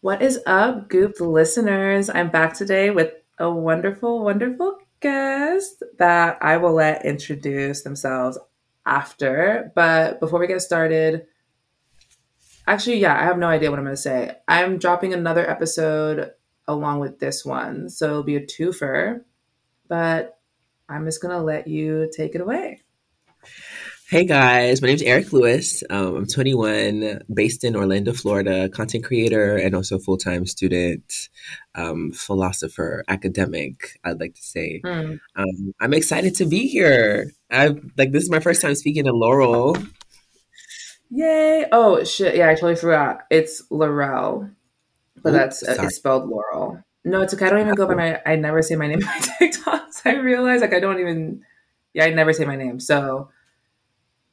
What is up, Goop listeners? I'm back today with a wonderful, wonderful guest that I will let introduce themselves after. But before we get started, actually, yeah, I have no idea what I'm going to say. I'm dropping another episode along with this one. So it'll be a twofer, but I'm just going to let you take it away. Hey guys, my name is Erick Louis. Um, I'm 21, based in Orlando, Florida, content creator and also full time student, um, philosopher, academic. I'd like to say. Mm. Um, I'm excited to be here. I like this is my first time speaking to Laurel. Yay! Oh shit! Yeah, I totally forgot. It's Laurel, but Oops, that's uh, it's spelled Laurel. No, it's okay. I don't even go by my. I never say my name on TikToks. I realize like I don't even. Yeah, I never say my name. So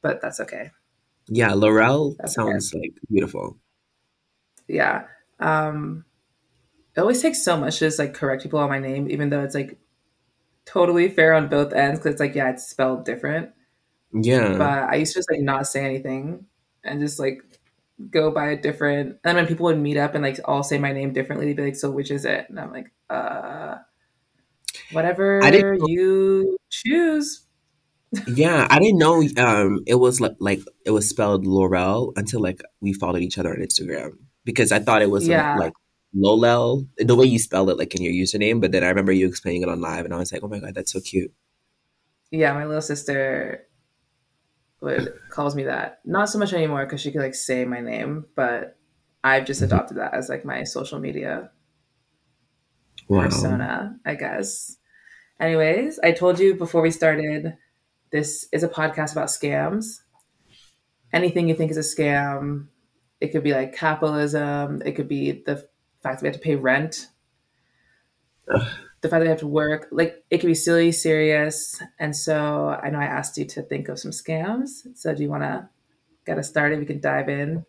but that's okay. Yeah, Laurel that's sounds okay. like beautiful. Yeah. Um it always takes so much to just like correct people on my name, even though it's like totally fair on both ends because it's like, yeah, it's spelled different. Yeah. But I used to just like not say anything and just like go by a different and when people would meet up and like all say my name differently, they'd be like, So which is it? And I'm like, uh whatever you choose yeah, I didn't know um it was like, like it was spelled Laurel until like we followed each other on Instagram because I thought it was yeah. like, Lolel, the way you spell it like in your username, but then I remember you explaining it on live and I was like, "Oh my god, that's so cute." Yeah, my little sister would calls me that. Not so much anymore cuz she could like say my name, but I've just mm-hmm. adopted that as like my social media wow. persona, I guess. Anyways, I told you before we started this is a podcast about scams. Anything you think is a scam, it could be like capitalism, it could be the fact that we have to pay rent, Ugh. the fact that we have to work. Like it could be silly, serious. And so I know I asked you to think of some scams. So do you want to get us started? We can dive in.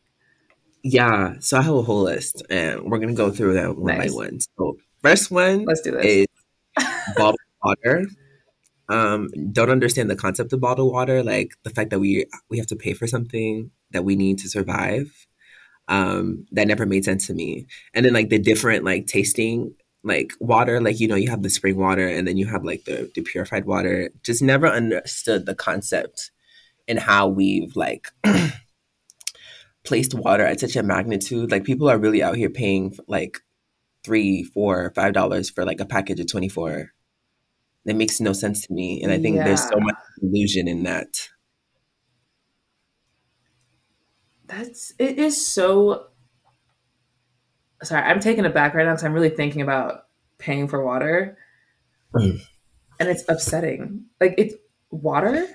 Yeah. So I have a whole list and we're going to go through them one nice. by one. So first one Let's do this. is bottled water um, don't understand the concept of bottled water, like the fact that we we have to pay for something that we need to survive. Um, that never made sense to me. And then like the different like tasting like water, like you know, you have the spring water and then you have like the, the purified water. Just never understood the concept and how we've like placed water at such a magnitude. Like people are really out here paying like three, four, five dollars for like a package of twenty four that makes no sense to me. And I think yeah. there's so much illusion in that. That's it is so sorry, I'm taking it back right now because I'm really thinking about paying for water. Mm. And it's upsetting. Like it's water.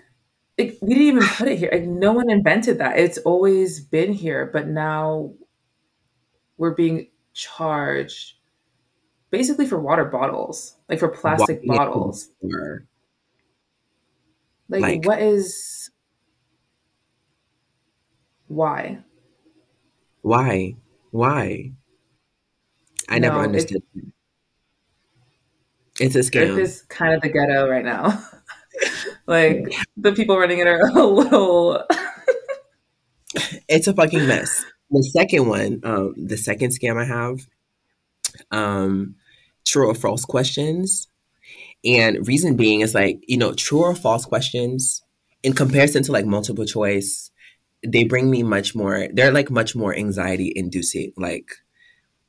It, we didn't even put it here. Like no one invented that. It's always been here, but now we're being charged basically for water bottles, like for plastic bottles. Like, like, what is why? Why? Why? I no, never understood. It, it's a scam. It's kind of the ghetto right now. like the people running it are a little. it's a fucking mess. The second one, um, the second scam I have, um, true or false questions. And reason being is like, you know, true or false questions in comparison to like multiple choice, they bring me much more, they're like much more anxiety inducing. Like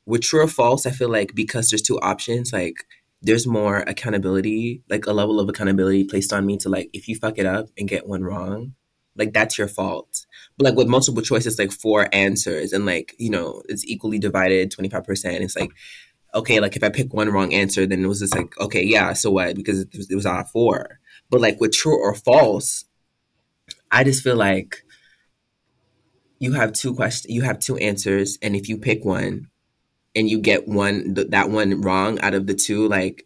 with true or false, I feel like because there's two options, like there's more accountability, like a level of accountability placed on me to like, if you fuck it up and get one wrong, like that's your fault. But like with multiple choices, like four answers and like, you know, it's equally divided 25%. It's like, okay, like if I pick one wrong answer, then it was just like, okay, yeah, so what? Because it was, it was out of four. But like with true or false, I just feel like you have two questions, you have two answers, and if you pick one and you get one th- that one wrong out of the two, like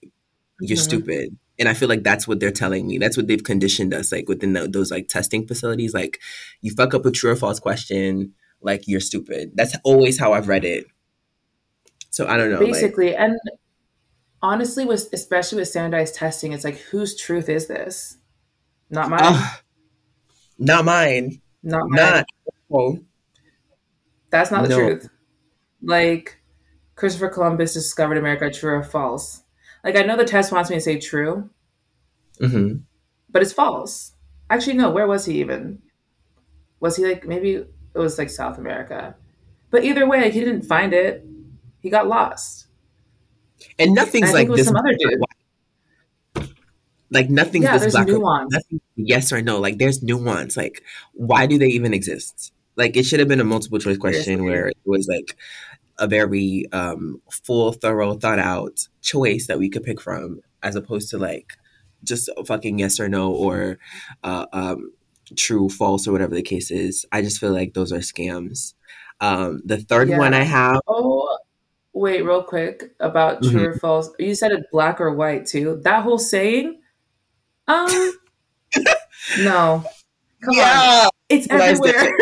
you're mm-hmm. stupid. And I feel like that's what they're telling me. That's what they've conditioned us, like within the, those like testing facilities. Like you fuck up a true or false question, like you're stupid. That's always how I've read it. So I don't know. Basically, like, and honestly, with especially with standardized testing, it's like whose truth is this? Not mine. Uh, not mine. Not mine. Not. Oh. That's not the no. truth. Like Christopher Columbus discovered America, true or false? Like I know the test wants me to say true, hmm but it's false. Actually, no. Where was he even? Was he like maybe it was like South America? But either way, like, he didn't find it. He got lost. And And nothing's I like think it was this. some other dude. Like nothing's Yeah, this black nuance. nothing. Yes or no. Like there's nuance. Like why do they even exist? Like it should have been a multiple choice question where it was like a very um, full, thorough, thought out choice that we could pick from, as opposed to like just fucking yes or no or uh, um, true, false, or whatever the case is. I just feel like those are scams. Um, the third one I have, Oh, wait, real quick about true Mhm. or false. You said it black or white too. That whole saying, um, no, come on, it's everywhere.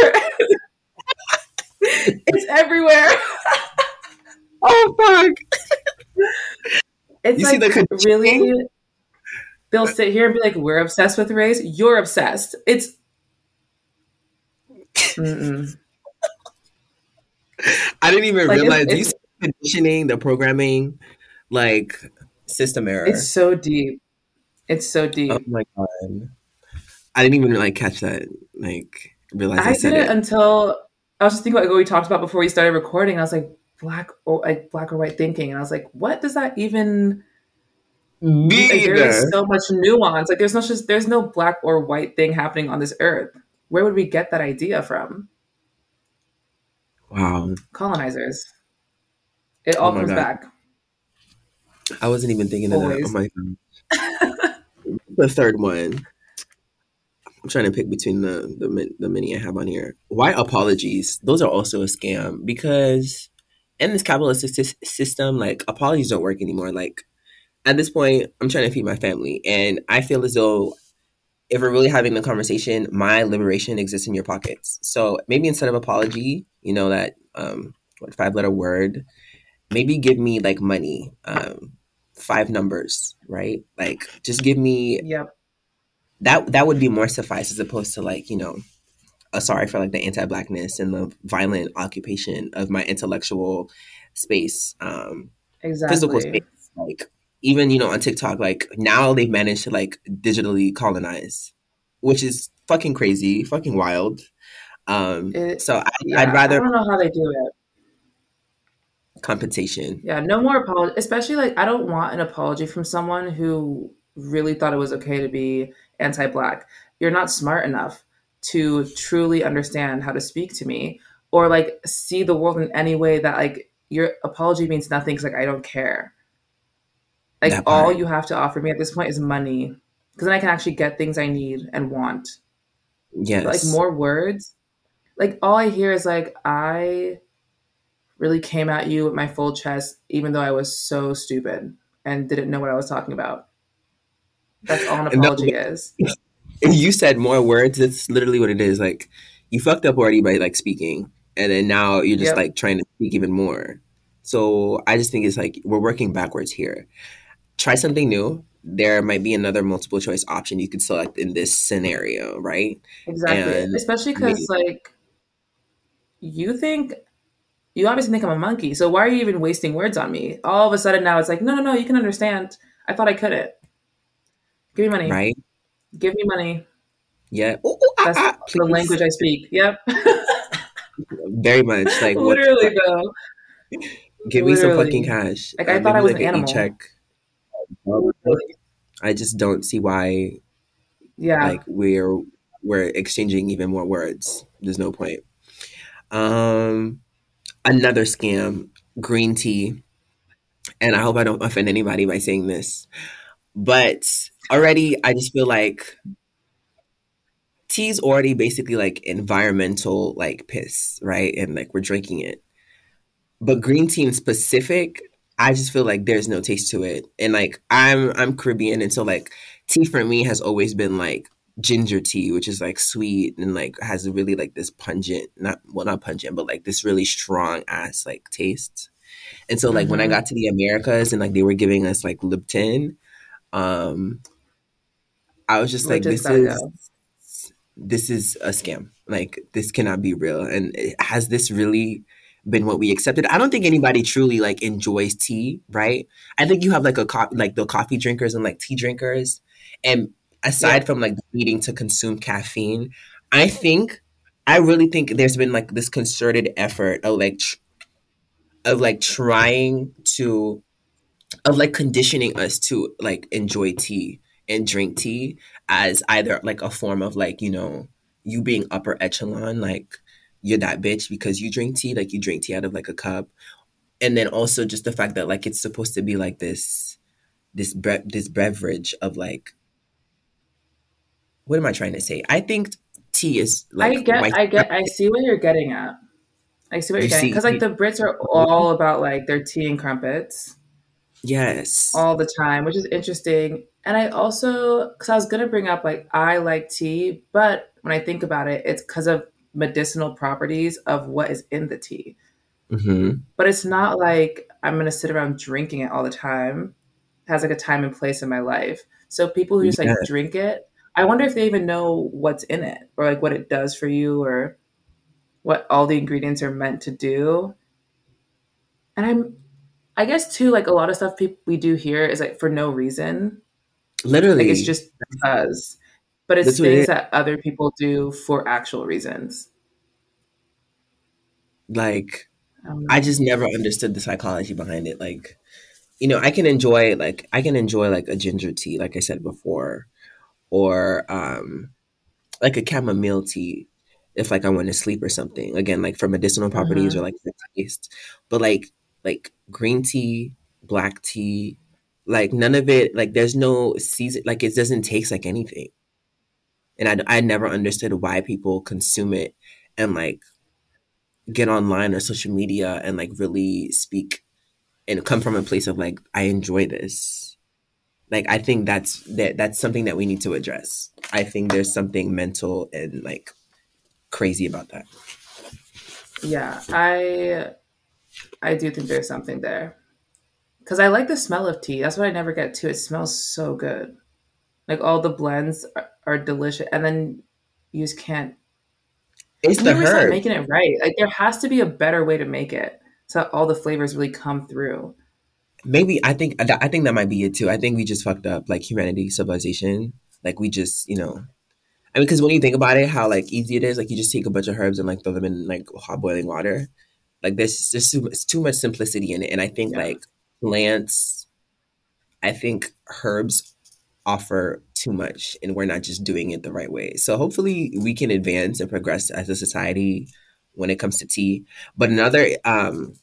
it's everywhere. oh fuck, It's You see like the really. They'll sit here and be like, "We're obsessed with race. You're obsessed." It's. Mm-mm. I didn't even Like, realize it's- the conditioning, the programming, like system error. It's so deep. It's so deep. Oh my god. I didn't even like catch that. Like realize I, I said didn't it. until I was just thinking about what we talked about before we started recording. I was like black or like black or white thinking, and I was like, what does that even? Me Like, there's so much nuance. Like there's no just there's no black or white thing happening on this earth. Where would we get that idea from? Wow. Colonizers. It all Oh comes God. back. I wasn't even thinking of that. Always. Oh my god. the third one. I'm trying to pick between the the the many I have on here. Why apologies? Those are also a scam because in this capitalist system, like apologies don't work anymore. Like at this point, I'm trying to feed my family, and I feel as though if we're really having the conversation, my liberation exists in your pockets. So maybe instead of apology, you know that um, what five letter word, maybe give me like money, um, five numbers, right? Like just give me Yep. that. That would be more suffice as opposed to like you know, a sorry for like the anti-blackness and the violent occupation of my intellectual space, um, physical space, like even you know on TikTok, like now they've managed to like digitally colonize, which is fucking crazy, fucking wild. Um, It- so I, Yeah, I'd I rather don't know how they do it. Compensation. Yeah, no more apology. Especially like I don't want an apology from someone who really thought it was okay to be anti-black. You're not smart enough to truly understand how to speak to me or like see the world in any way that like your apology means nothing because like I don't care. Like That all part. you have to offer me at this point is money because then I can actually get things I need and want. Yes, But, like more words like all i hear is like i really came at you with my full chest even though i was so stupid and didn't know what i was talking about that's all an apology is you said more words. That's literally what it is. Like you fucked up already by like speaking, and then now you're just Yep. like trying to speak even more. So I just think it's like we're working backwards here. Try something new. There might be another multiple choice option you could select in this scenario, right? exactly And especially because like you think you obviously think i'm a monkey so why are you even wasting words on me all of a sudden now it's like no no no you can understand i thought i couldn't give me money Right? give me money Yeah. Ooh, ooh, ah, that's ah, the please. language i speak yep Very much like what- literally though Give me some fucking cash. Like, I thought I was like an an animal. e-check. I just don't see why yeah like we're we're exchanging even more words. There's no point. Um, another scam, green tea, and I hope I don't offend anybody by saying this, but already I just feel like tea's already basically like environmental like piss, right? And like we're drinking it, but green tea in specific. I just feel like there's no taste to it, and like I'm I'm Caribbean, and so like tea for me has always been like ginger tea, which is like sweet and like has really like this pungent, not well, not pungent, but like this really strong ass like taste. And so like when I Mhm. got to the Americas and like they were giving us like Lipton, um, I was just like, Lipton's this is this is a scam. Like this cannot be real. And it- has this really been what we accepted. I don't think anybody truly like enjoys tea, right? I think you have like a co- like the coffee drinkers and like tea drinkers, and aside yeah. from like needing to consume caffeine, I think I really think there's been like this concerted effort of like tr- of like trying to of like conditioning us to like enjoy tea and drink tea as either like a form of like you know you being upper echelon like you're that bitch because you drink tea like you drink tea out of like a cup and then also just the fact that like it's supposed to be like this this bre- this beverage of like what am i trying to say? I think tea is like i get my- i get i see what you're getting at. I see what you're you getting because like the brits are all about like their tea and crumpets. Yes. All the time which is interesting. And i also because i was gonna bring up like i like tea but when i think about it it's because of medicinal properties of what is in the tea. Mm-hmm. but it's not like i'm gonna sit around drinking it all the time. It has like a time and place in my life. So people who just yeah. like drink it I wonder if they even know what's in it or like what it does for you or what all the ingredients are meant to do. And I'm, I guess too, like a lot of stuff people we do here is like for no reason. Literally, like it's just because, but it's That's things it that other people do for actual reasons. Like, um, I just never understood the psychology behind it. Like, you know, I can enjoy like I can enjoy like a ginger tea, like I said before, or um, like a chamomile tea if like I want to sleep or something. Again, like for medicinal properties mm-hmm. or like for taste. But like like green tea, black tea, like none of it. Like there's no season. Like it doesn't taste like anything. And I I never understood why people consume it and like get online or social media and like really speak and come from a place of like I enjoy this like i think that's that that's something that we need to address. I think there's something mental and like crazy about that. Yeah i i do think there's something there. Because i like the smell of tea. That's what i never get to it smells so good. Like all the blends are, are delicious. And then you just can't it's the herb. making it right. Like there has to be a better way to make it so all the flavors really come through maybe I think I think that might be it too. I think we just fucked up like humanity, civilization. Like we just, you know, I mean, because when you think about it, how like easy it is, like you just take a bunch of herbs and like throw them in like hot boiling water. Like there's just too, too much simplicity in it, and I think yeah. like plants, I think herbs offer too much, and we're not just doing it the right way. So hopefully we can advance and progress as a society when it comes to tea. But another um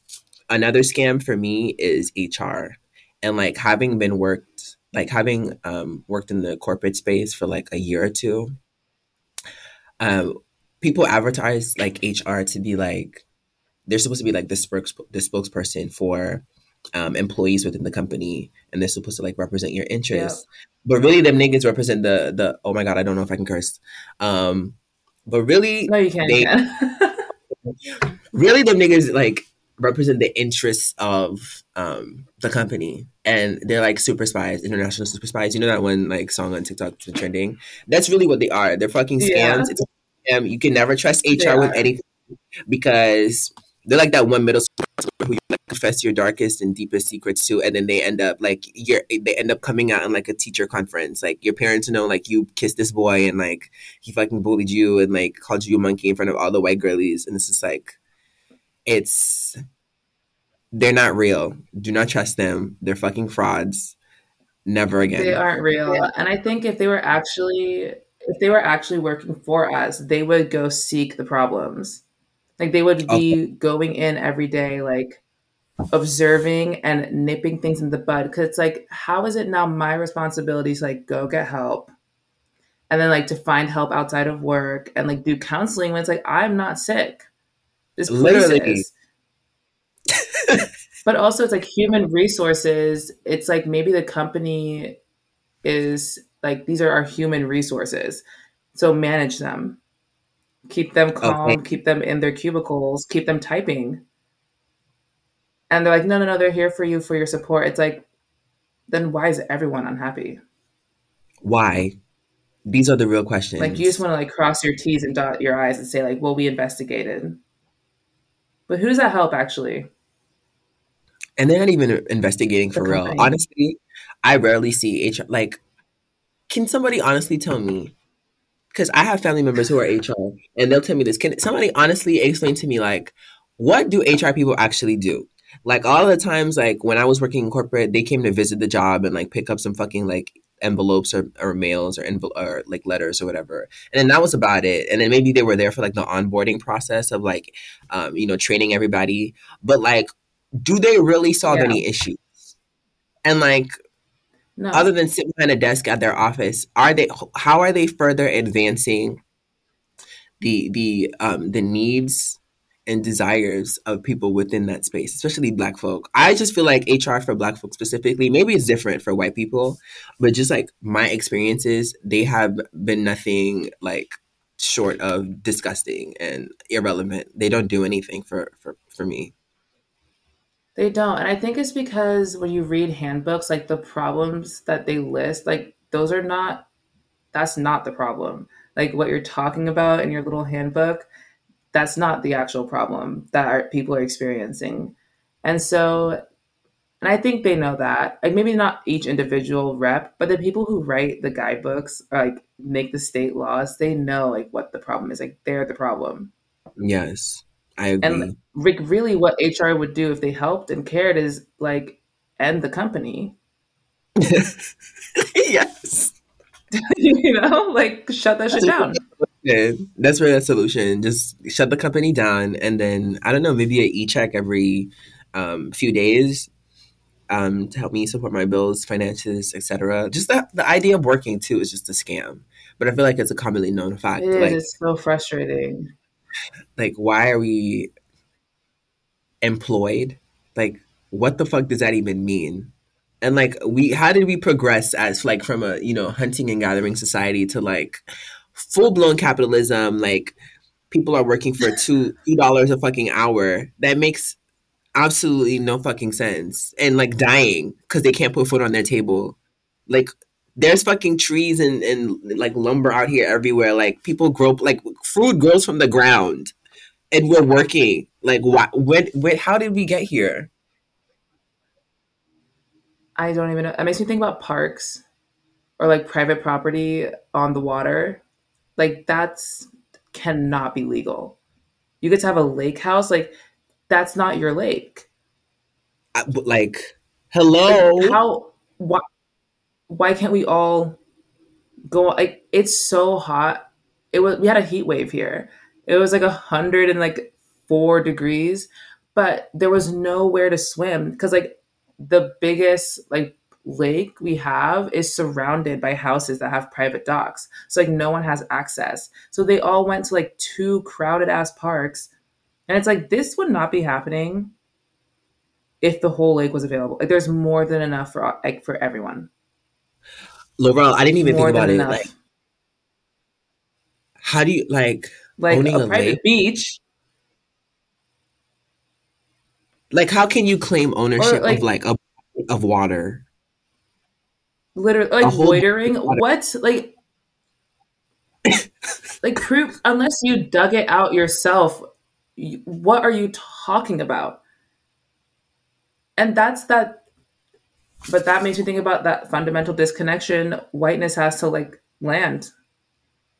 another scam for me is HR. And like having been worked, like having um, worked in the corporate space for like a year or two, um, people advertise like HR to be like, they're supposed to be like the, spokes- the spokesperson for um, employees within the company and they're supposed to like represent your interests. Yeah. But really them niggas represent the the oh my god, I don't know if I can curse. Um but really No you can't. They, really them niggas like represent the interests of um, the company. And they're like super spies international super spies. You know that one like song on tiktok that's trending? That's really what they are. They're fucking scams. Yeah. it's scam. you can never trust hr with anything because they're like that one middle school who you like confess your darkest and deepest secrets to and then they end up like you're they end up coming out in like a teacher conference. Like your parents know like you kissed this boy and like he fucking bullied you and like called you a monkey in front of all the white girlies. And this is like it's they're not real. Do not trust them. They're fucking frauds. Never again. They aren't real. And I think if they were actually if they were actually working for us, they would go seek the problems. Like they would be okay. going in every day like observing and nipping things in the bud cuz it's like how is it now my responsibility to like go get help and then like to find help outside of work and like do counseling when it's like I'm not sick. This Literally. but also, it's like human resources. It's like maybe the company is like these are our human resources, so manage them, keep them calm, okay. keep them in their cubicles, keep them typing. And they're like, no, no, no, they're here for you for your support. It's like, then why is everyone unhappy? Why? These are the real questions. Like you just want to like cross your T's and dot your I's and say like, well, we investigated. But who does that help actually? And they're not even investigating for real. Honestly, I rarely see HR. Like, can somebody honestly tell me? Because I have family members who are HR, and they'll tell me this. Can somebody honestly explain to me, like, what do HR people actually do? Like all the times, like when I was working in corporate, they came to visit the job and like pick up some fucking like envelopes or, or mails or, envel- or like letters or whatever. And then that was about it. And then maybe they were there for like the onboarding process of like, um, you know, training everybody. But like, do they really solve yeah. any issues? And like, no. other than sitting behind a desk at their office, are they? How are they further advancing the the um, the needs and desires of people within that space, especially black folk. I just feel like HR for black folk specifically, maybe it's different for white people, but just like my experiences, they have been nothing like short of disgusting and irrelevant. They don't do anything for for, for me. They don't. And I think it's because when you read handbooks, like the problems that they list, like those are not that's not the problem. Like what you're talking about in your little handbook, that's not the actual problem that our, people are experiencing. And so, and I think they know that. Like maybe not each individual rep, but the people who write the guidebooks, or, like make the state laws, they know like what the problem is. Like they're the problem. Yes, I agree. And like really, what HR would do if they helped and cared is like end the company. yes. you know, like shut that shit down. Yeah, that's really a solution. Just shut the company down, and then I don't know, maybe a e check every um, few days um, to help me support my bills, finances, etc. Just the the idea of working too is just a scam. But I feel like it's a commonly known fact. It is. Like, it's so frustrating. Like, why are we employed? Like, what the fuck does that even mean? And like, we how did we progress as like from a you know hunting and gathering society to like full blown capitalism, like people are working for two two dollars a fucking hour. That makes absolutely no fucking sense. And like dying because they can't put food on their table. Like there's fucking trees and, and like lumber out here everywhere. Like people grow like food grows from the ground, and we're working. Like what? When? When? How did we get here? I don't even know. It makes me think about parks or like private property on the water like that's cannot be legal. You get to have a lake house, like that's not your lake. I, like, hello. Like, how? Why? Why can't we all go? Like, it's so hot. It was. We had a heat wave here. It was like a hundred and like four degrees, but there was nowhere to swim because like the biggest like lake we have is surrounded by houses that have private docks. So like no one has access. So they all went to like two crowded ass parks. And it's like this would not be happening if the whole lake was available. Like there's more than enough for like for everyone. Laurel, I didn't even more think about it. Enough. Like how do you like like owning a, a private lake? beach? Like how can you claim ownership like, of like a of water? Literally like loitering? what? Like like proof unless you dug it out yourself what are you talking about? And that's that but that makes me think about that fundamental disconnection whiteness has to like land.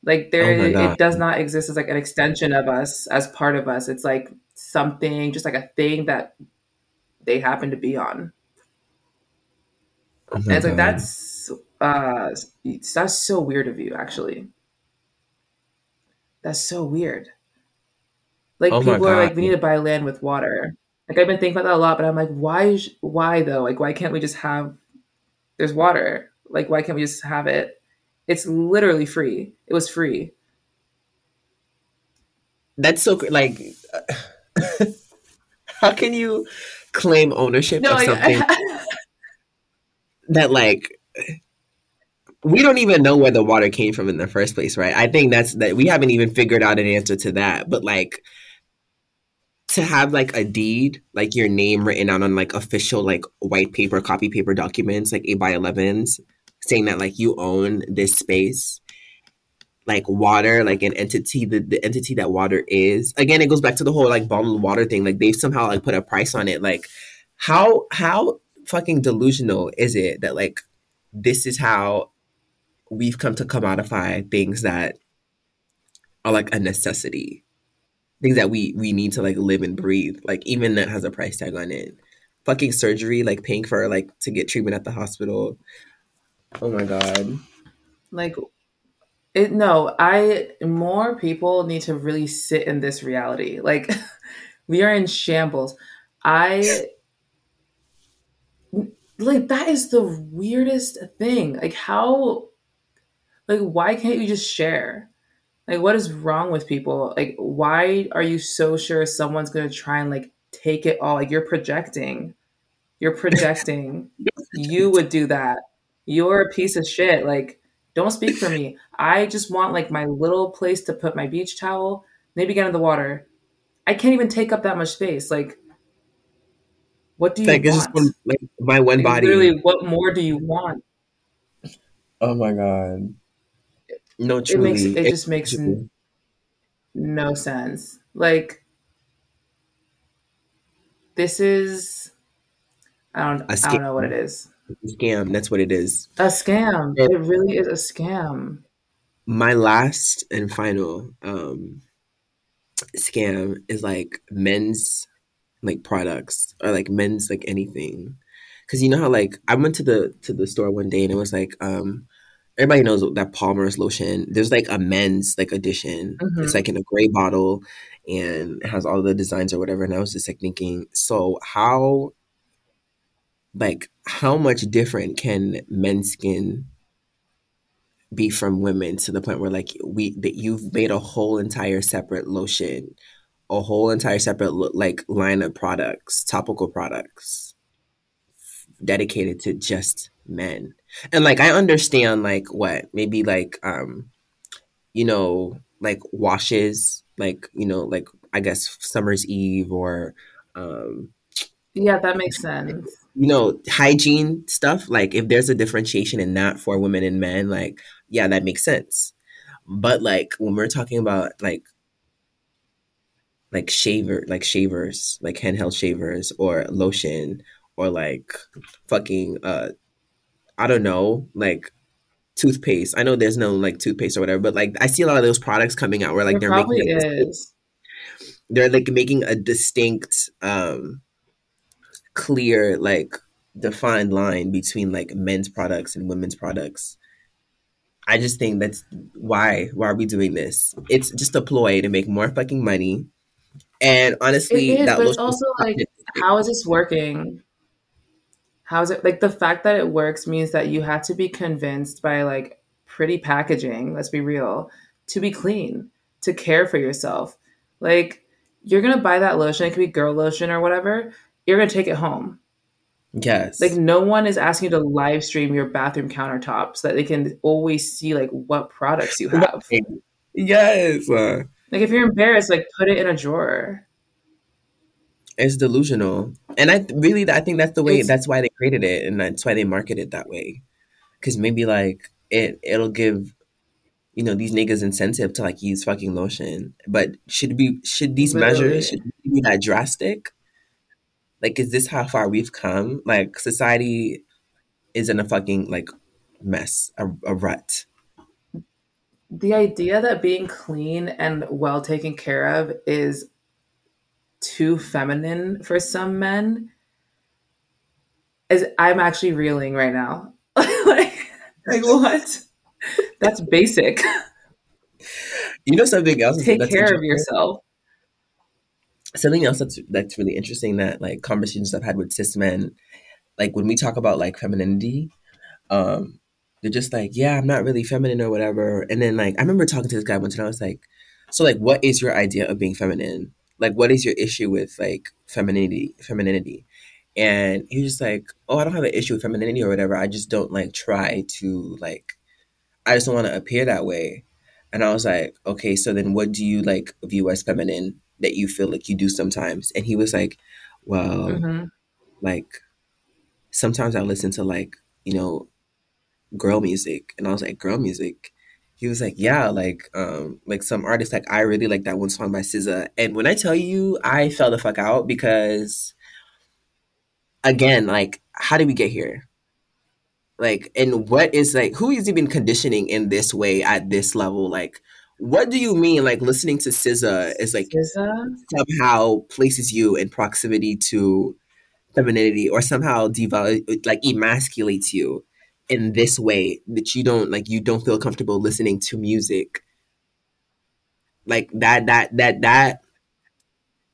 Like there oh it does not exist as like an extension of us as part of us. It's like something just like a thing that they happen to be on Oh and it's like that's uh that's so weird of you actually. That's so weird. Like oh people are like, we need to buy land with water. Like I've been thinking about that a lot, but I'm like, why? Why though? Like, why can't we just have? There's water. Like, why can't we just have it? It's literally free. It was free. That's so like. how can you claim ownership no, of something? that like we don't even know where the water came from in the first place, right? I think that's that we haven't even figured out an answer to that. But like to have like a deed, like your name written out on like official like white paper, copy paper documents, like eight by elevens, saying that like you own this space. like water, like an entity, the, the entity that water is. Again, it goes back to the whole like bottled water thing. Like they've somehow like put a price on it. Like how how fucking delusional is it that like this is how we've come to commodify things that are like a necessity? Things that we we need to like live and breathe like even that has a price tag on it. Fucking surgery like paying for like to get treatment at the hospital. Oh my god. Like it no i more people need to really sit in this reality. Like we are in shambles. I like that is the weirdest thing. Like how like why can't you just share? Like what is wrong with people? Like why are you so sure someone's going to try and like take it all? Like you're projecting. You're projecting. You would do that. You're a piece of shit. Like don't speak for me. I just want like my little place to put my beach towel maybe get in the water. I can't even take up that much space. Like what do you like it's just want? one, like my one Like, body. literally what more do you want? Oh my god. No it makes truly. it just makes n- no sense. Like this is i don't A i don't know what it is. Scam that's what it is. A scam. Yeah. it really is a scam. My last and final um scam is like men's like products or like men's like anything. Because you know how like i went to the to the store one day and it was like um everybody knows that palmer's lotion there's like a men's like edition. Mhm. it's like in a gray bottle and it has all the designs or whatever. And i was just like thinking so how like how much different can men's skin be from women to the point where like we that you've made a whole entire separate lotion a whole entire separate like line of products topical products dedicated to just men. And like i understand like what maybe like um you know like washes like you know like i guess summer's eve or um yeah that makes sense. you know hygiene stuff like if there's a differentiation in that for women and men like yeah that makes sense. But like when we're talking about like like shaver like shavers like handheld shavers or lotion or like fucking uh i don't know like toothpaste. I know there's no like toothpaste or whatever but like i see a lot of those products coming out where like there they're making like, is. they're like making a distinct um clear like defined line between like men's products and women's products. I just think that's why why are we doing this? It's just a ploy to make more fucking money and honestly It is, that but it's also like, how is this working? How is it like the fact that it works means that you had to be convinced by like pretty packaging, let's be real, to be clean, to care for yourself. Like you're gonna buy that lotion, it could be girl lotion or whatever, you're gonna take it home. yes Like no one is asking you to live stream your bathroom countertop so that they can always see like what products you have. yes uh, Like if you're embarrassed, like put it in a drawer. it's delusional. And i really i think that's the way It's- that's why they created it and that's why they market it that way. Because maybe like it it'll give you know these niggas incentive to like use fucking lotion. But should be should these Literally. measures should be that drastic? Like is this how far we've come? Like society is in a fucking like mess a, a rut the idea that being clean and well taken care of is too feminine for some men is I'm actually reeling right now. like, like what? That's basic. you know something else Take that's care of yourself. something else that's that's really interesting that like conversations I've had with cis men, like when we talk about like femininity, um, they're just like, yeah, I'm not really feminine or whatever. And then like I remember talking to this guy once and I was like, so like what is your idea of being feminine? Like what is your issue with like femininity femininity? And he was just like, Oh, I don't have an issue with femininity or whatever. I just don't like try to like I just don't want to appear that way. And I was like, okay, so then what do you like view as feminine that you feel like you do sometimes? And he was like, well, Mhm. like sometimes I listen to like, you know, girl music. And I was like, girl music? he was like, yeah, like um like some artists like I really like that one song by SZA. And when I tell you, I fell the fuck out because again, like how did we get here? Like and what is like who is even conditioning in this way at this level? Like what do you mean like listening to SZA is like SZA? somehow places you in proximity to femininity or somehow devalue like emasculates you in this way that you don't like you don't feel comfortable listening to music like that that that that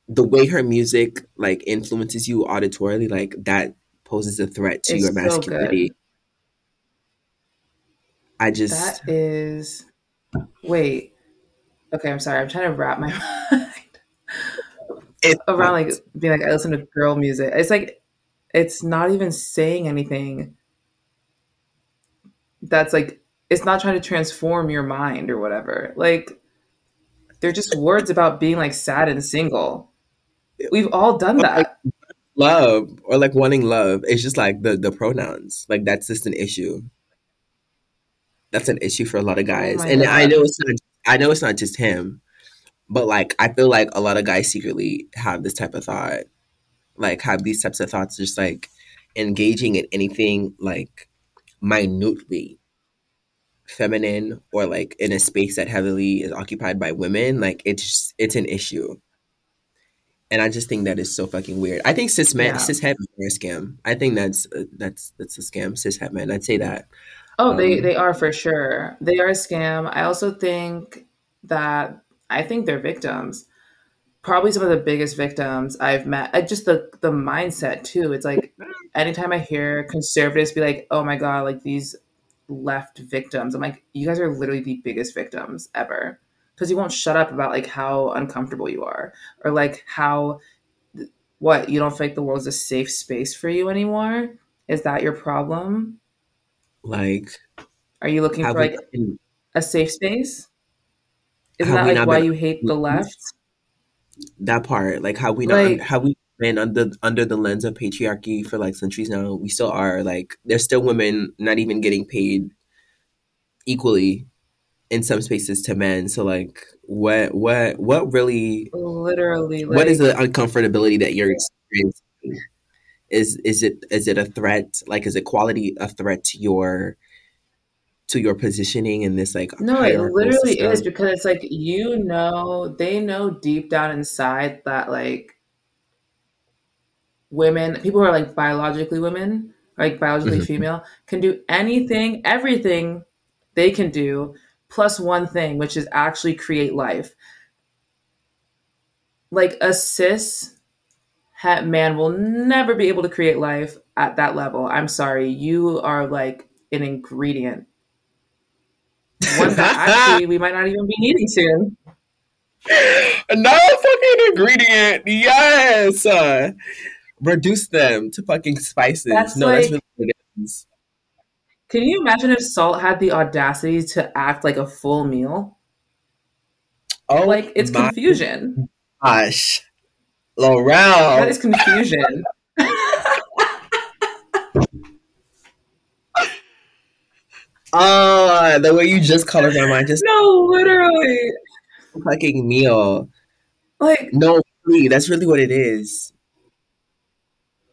the way her music like influences you auditorily like that poses a threat to It's your so masculinity i just That is. Wait. Okay, I'm sorry. I'm trying to wrap my mind it around like being like I listen to girl music. It's like it's not even saying anything that's like it's not trying to transform your mind or whatever. Like they're just words about being like sad and single. We've all done or, like that. love or like wanting love it's just like the the pronouns like that's just an issue that's an issue for a lot of Oh guys my and i know it's not i know it's not just him but like i feel like a lot of guys secretly have this type of thought like have these types of thoughts just like engaging in anything like minutely feminine or like in a space that heavily is occupied by women like it's it's an issue and i just think that is so fucking weird i think cis men Yeah. cis het men are a scam i think that's uh, that's that's a scam cis het men i'd say that Oh, they um they are for sure. They are a scam. I also think that I think they're victims. Probably some of the biggest victims I've met. I just the the mindset too. It's like anytime I hear conservatives be like, "Oh my god, like these left victims." I'm like, "You guys are literally the biggest victims ever." Because you won't shut up about like how uncomfortable you are or like how what, you don't feel like the world's a safe space for you anymore? Is that your problem? like Are you looking for like a safe space? Isn't that like why been you hate the left? That part like how we not Like, how we been under under the lens of patriarchy for like centuries now we still are like there's still women not even getting paid equally in some spaces to men. So like what what what really literally, what is the uncomfortability that you're experiencing? Is is it is it a threat? Like is equality a threat to your to your positioning in this like no, it literally is because it's like, you know, they know deep down inside that like women, people who are like biologically women, like biologically Mhm. female, can do anything, everything they can do, plus one thing, which is actually create life. Like a cis het man will never be able to create life at that level. I'm sorry. You are like an ingredient. One that actually we might not even be needing soon. Another fucking ingredient. Yes. Uh, reduce them to fucking spices. That's No, that's really what it is. can you imagine if salt had the audacity to act like a full meal? Oh Like, it's confusion. gosh. That Laurel. is confusion. Oh, the way you just colored my mind, just no, literally. fucking meal. Like, No, really, that's really what it is.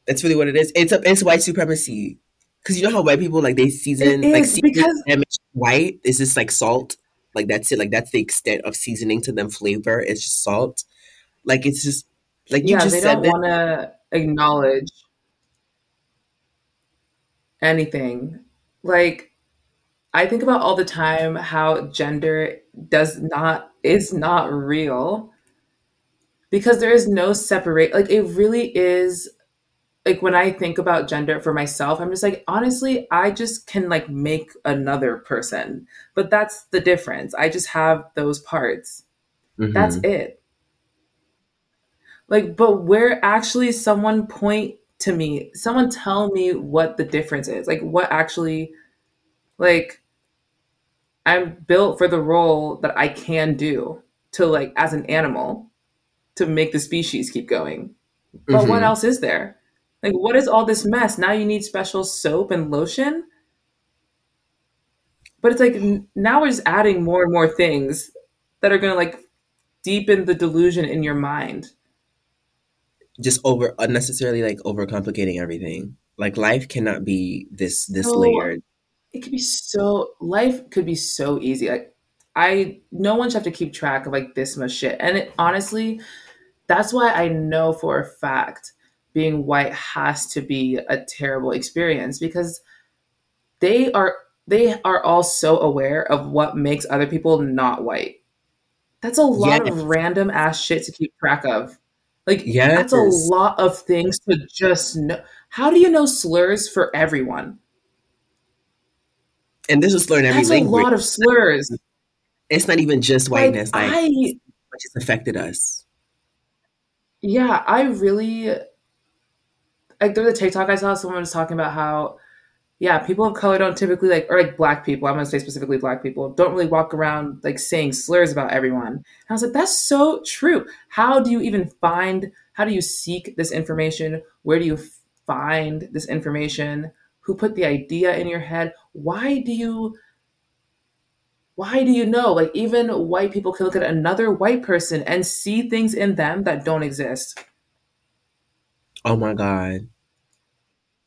That's really what it is. It's a, it's white supremacy. Cause you know how white people like they season like is seasoning because, white is just like salt. Like that's it. Like that's the extent of seasoning to them flavor. It's just salt. Like it's just like you yeah, just they don't want to acknowledge anything. Like, I think about all the time how gender does not, is not real because there is no separate, like, it really is like when I think about gender for myself, I'm just like, honestly, I just can like make another person. But that's the difference. I just have those parts. That's hmm it. Like, but where actually someone point to me, someone tell me what the difference is. Like, what actually, like, I'm built for the role that I can do to, like, as an animal to make the species keep going. But what hmm else is there? Like, what is all this mess? Now you need special soap and lotion? but it's like now we're just adding more and more things that are going to like deepen the delusion in your mind just over unnecessarily like overcomplicating everything like life cannot be this this so, layered it could be so life could be so easy like i no one should have to keep track of like this much shit and it honestly that's why i know for a fact being white has to be a terrible experience because they are they are all so aware of what makes other people not white. That's a lot yes. of random ass shit to keep track of. Like yes. that's a lot of things to just know. How do you know slurs for everyone? And this is slur in every that's language. a lot of slurs. It's not even just whiteness. Like, like I, which has affected us. Yeah, I really like there was a TikTok I saw someone was talking about how yeah, people of color don't typically like, or like black people, I'm gonna say specifically black people, don't really walk around like saying slurs about everyone. And I was like, that's so true. How do you even find, how do you seek this information? Where do you find this information? Who put the idea in your head? Why do you, why do you know? Like, even white people can look at another white person and see things in them that don't exist. Oh my God.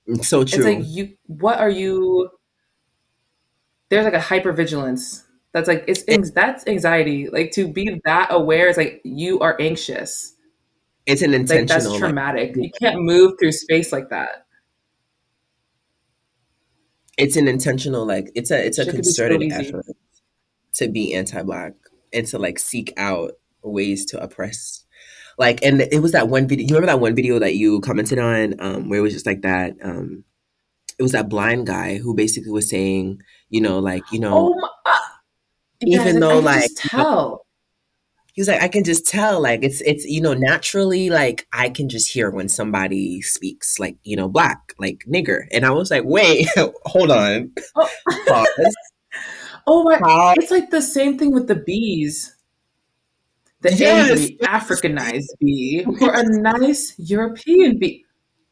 It's so true. It's like you what are you there's like a hypervigilance. That's like it's it, that's anxiety. Like to be that aware is like you are anxious. It's an intentional. Like that's traumatic. Like, you can't move through space like that. It's an intentional like it's a it's a concerted so effort to be anti-black and to like seek out ways to oppress like, and it was that one video. You remember that one video that you commented on, um, where it was just like that. Um, it was that blind guy who basically was saying, you know, like, you know, oh my, uh, even though like, tell. He was like, I can just tell, like, it's it's you know, naturally, like, I can just hear when somebody speaks, like, you know, black, like nigger, and I was like, wait, hold on, oh. pause. oh my, Pause. it's like the same thing with the bees the yes. angry Africanized bee or a nice European bee.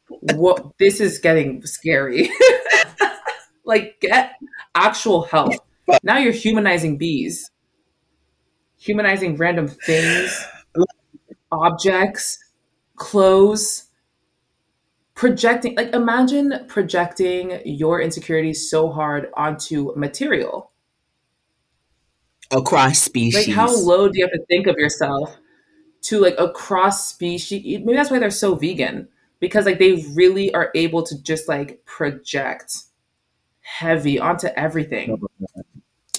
What this is getting scary. like get actual help. Now you're humanizing bees. Humanizing random things, objects, clothes, projecting like imagine projecting your insecurities so hard onto material across species. Like how low do you have to think of yourself to like across species? Maybe that's why they're so vegan because like they really are able to just like project heavy onto everything. Oh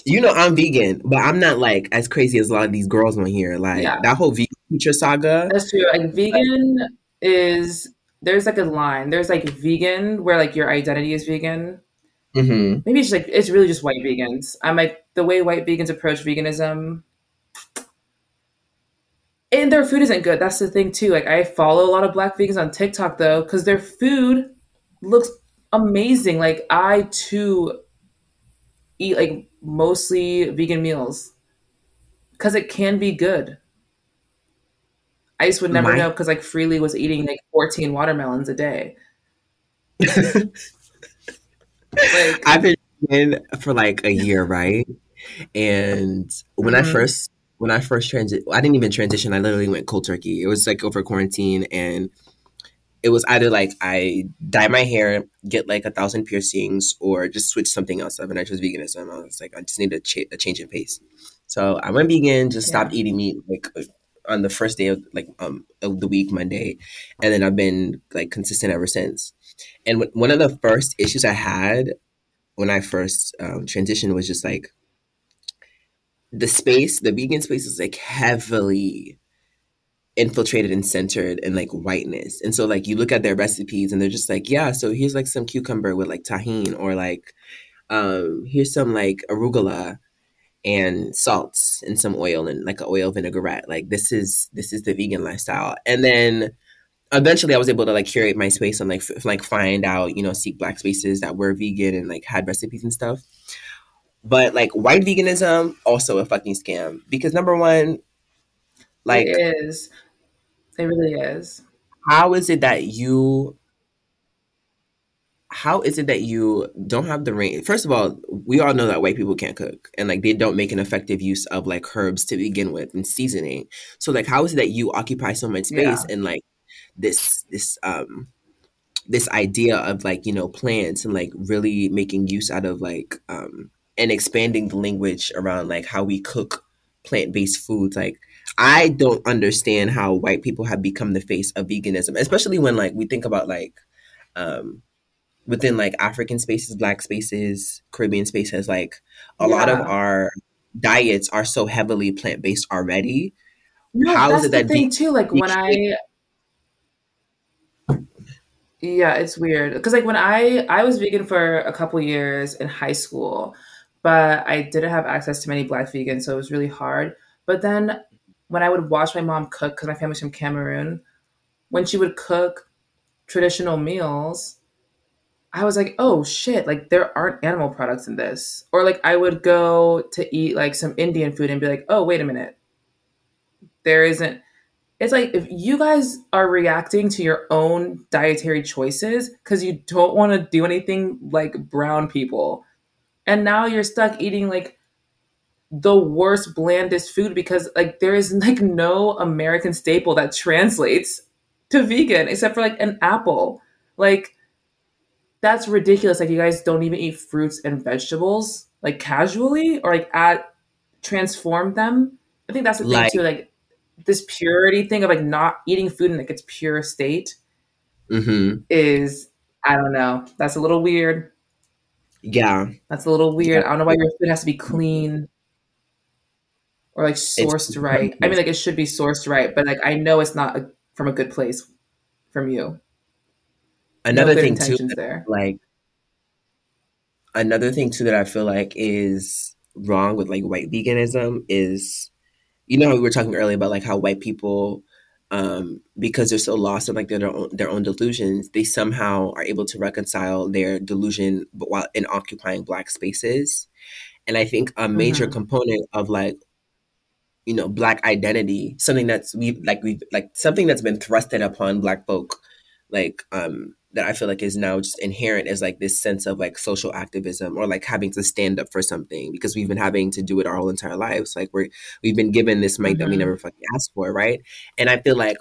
You know, I'm vegan, but I'm not like as crazy as a lot of these girls on here. Like yeah. that whole vegan teacher saga. That's true. Like vegan like, is there's like a line. There's like vegan where like your identity is vegan, Mm-hmm. Maybe it's like it's really just white vegans. I'm like the way white vegans approach veganism, and their food isn't good. That's the thing too. Like I follow a lot of black vegans on TikTok though, because their food looks amazing. Like I too eat like mostly vegan meals because it can be good. I just would never My- know because like Freelee was eating like 14 watermelons a day. like, I've been in for like a year, right? And when mm-hmm. I first when I first transit, I didn't even transition. I literally went cold turkey. It was like over quarantine, and it was either like I dye my hair, get like a thousand piercings, or just switch something else up. And I chose veganism. I was like, I just need a, cha- a change in pace. So I went vegan, just yeah. stopped eating meat like on the first day of like um of the week, Monday, and then I've been like consistent ever since. And one of the first issues I had when I first um, transitioned was just like the space, the vegan space is like heavily infiltrated and centered in like whiteness. And so like you look at their recipes and they're just like, yeah, so here's like some cucumber with like Tajín or like um here's some like arugula and salts and some oil and like an oil vinaigrette. Like this is this is the vegan lifestyle. And then eventually I was able to like curate my space and like f- like find out you know seek black spaces that were vegan and like had recipes and stuff. But like white veganism also a fucking scam because number one, like it is, it really is. How is it that you? how is it that you don't have the range? First of all, we all know that white people can't cook and like they don't make an effective use of like herbs to begin with and seasoning. So like how is it that you occupy so much space Yeah. and like this this um this idea of like, you know, plants and like really making use out of like um and expanding the language around like how we cook plant-based foods like I don't understand how white people have become the face of veganism, especially when like we think about like um within like African spaces, black spaces, Caribbean spaces, like a lot of our diets are so heavily plant based already. No, How is that's it the that thing too. Like when I Yeah, it's weird because like when I I was vegan for a couple years in high school, but I didn't have access to many black vegans, so it was really hard. But then when I would watch my mom cook, because my family's from Cameroon, when she would cook traditional meals, I was like, oh shit, like there aren't animal products in this. Or like I would go to eat like some Indian food and be like, oh wait a minute, there isn't it's like if you guys are reacting to your own dietary choices because you don't want to do anything like brown people and now you're stuck eating like the worst blandest food because like there is like no american staple that translates to vegan except for like an apple. Like that's ridiculous. Like you guys don't even eat fruits and vegetables like casually or like at transform them. I think that's the thing like too like this purity thing of like not eating food in like its pure state hmm is I don't know. That's a little weird. yeah, That's a little yeah, weird. I don't know why your food has to be clean or like it's sourced right. I mean, like it should be sourced right, but like I know it's not a, from a good place from you. Another good thing too there. like another thing too that I feel like is wrong with like white veganism is you know how we were talking earlier about like how white people um because they're so lost in like their own their own delusions they somehow are able to reconcile their delusion but while in occupying black spaces and i think a major hmm component of like you know black identity something that's we like we like something that's been thrusted upon black folk like um that i feel like is now just inherent is like this sense of like social activism or like having to stand up for something because we've been having to do it our whole entire lives. Like we're we've been given this mic that we hmm never fucking asked for right? And i feel like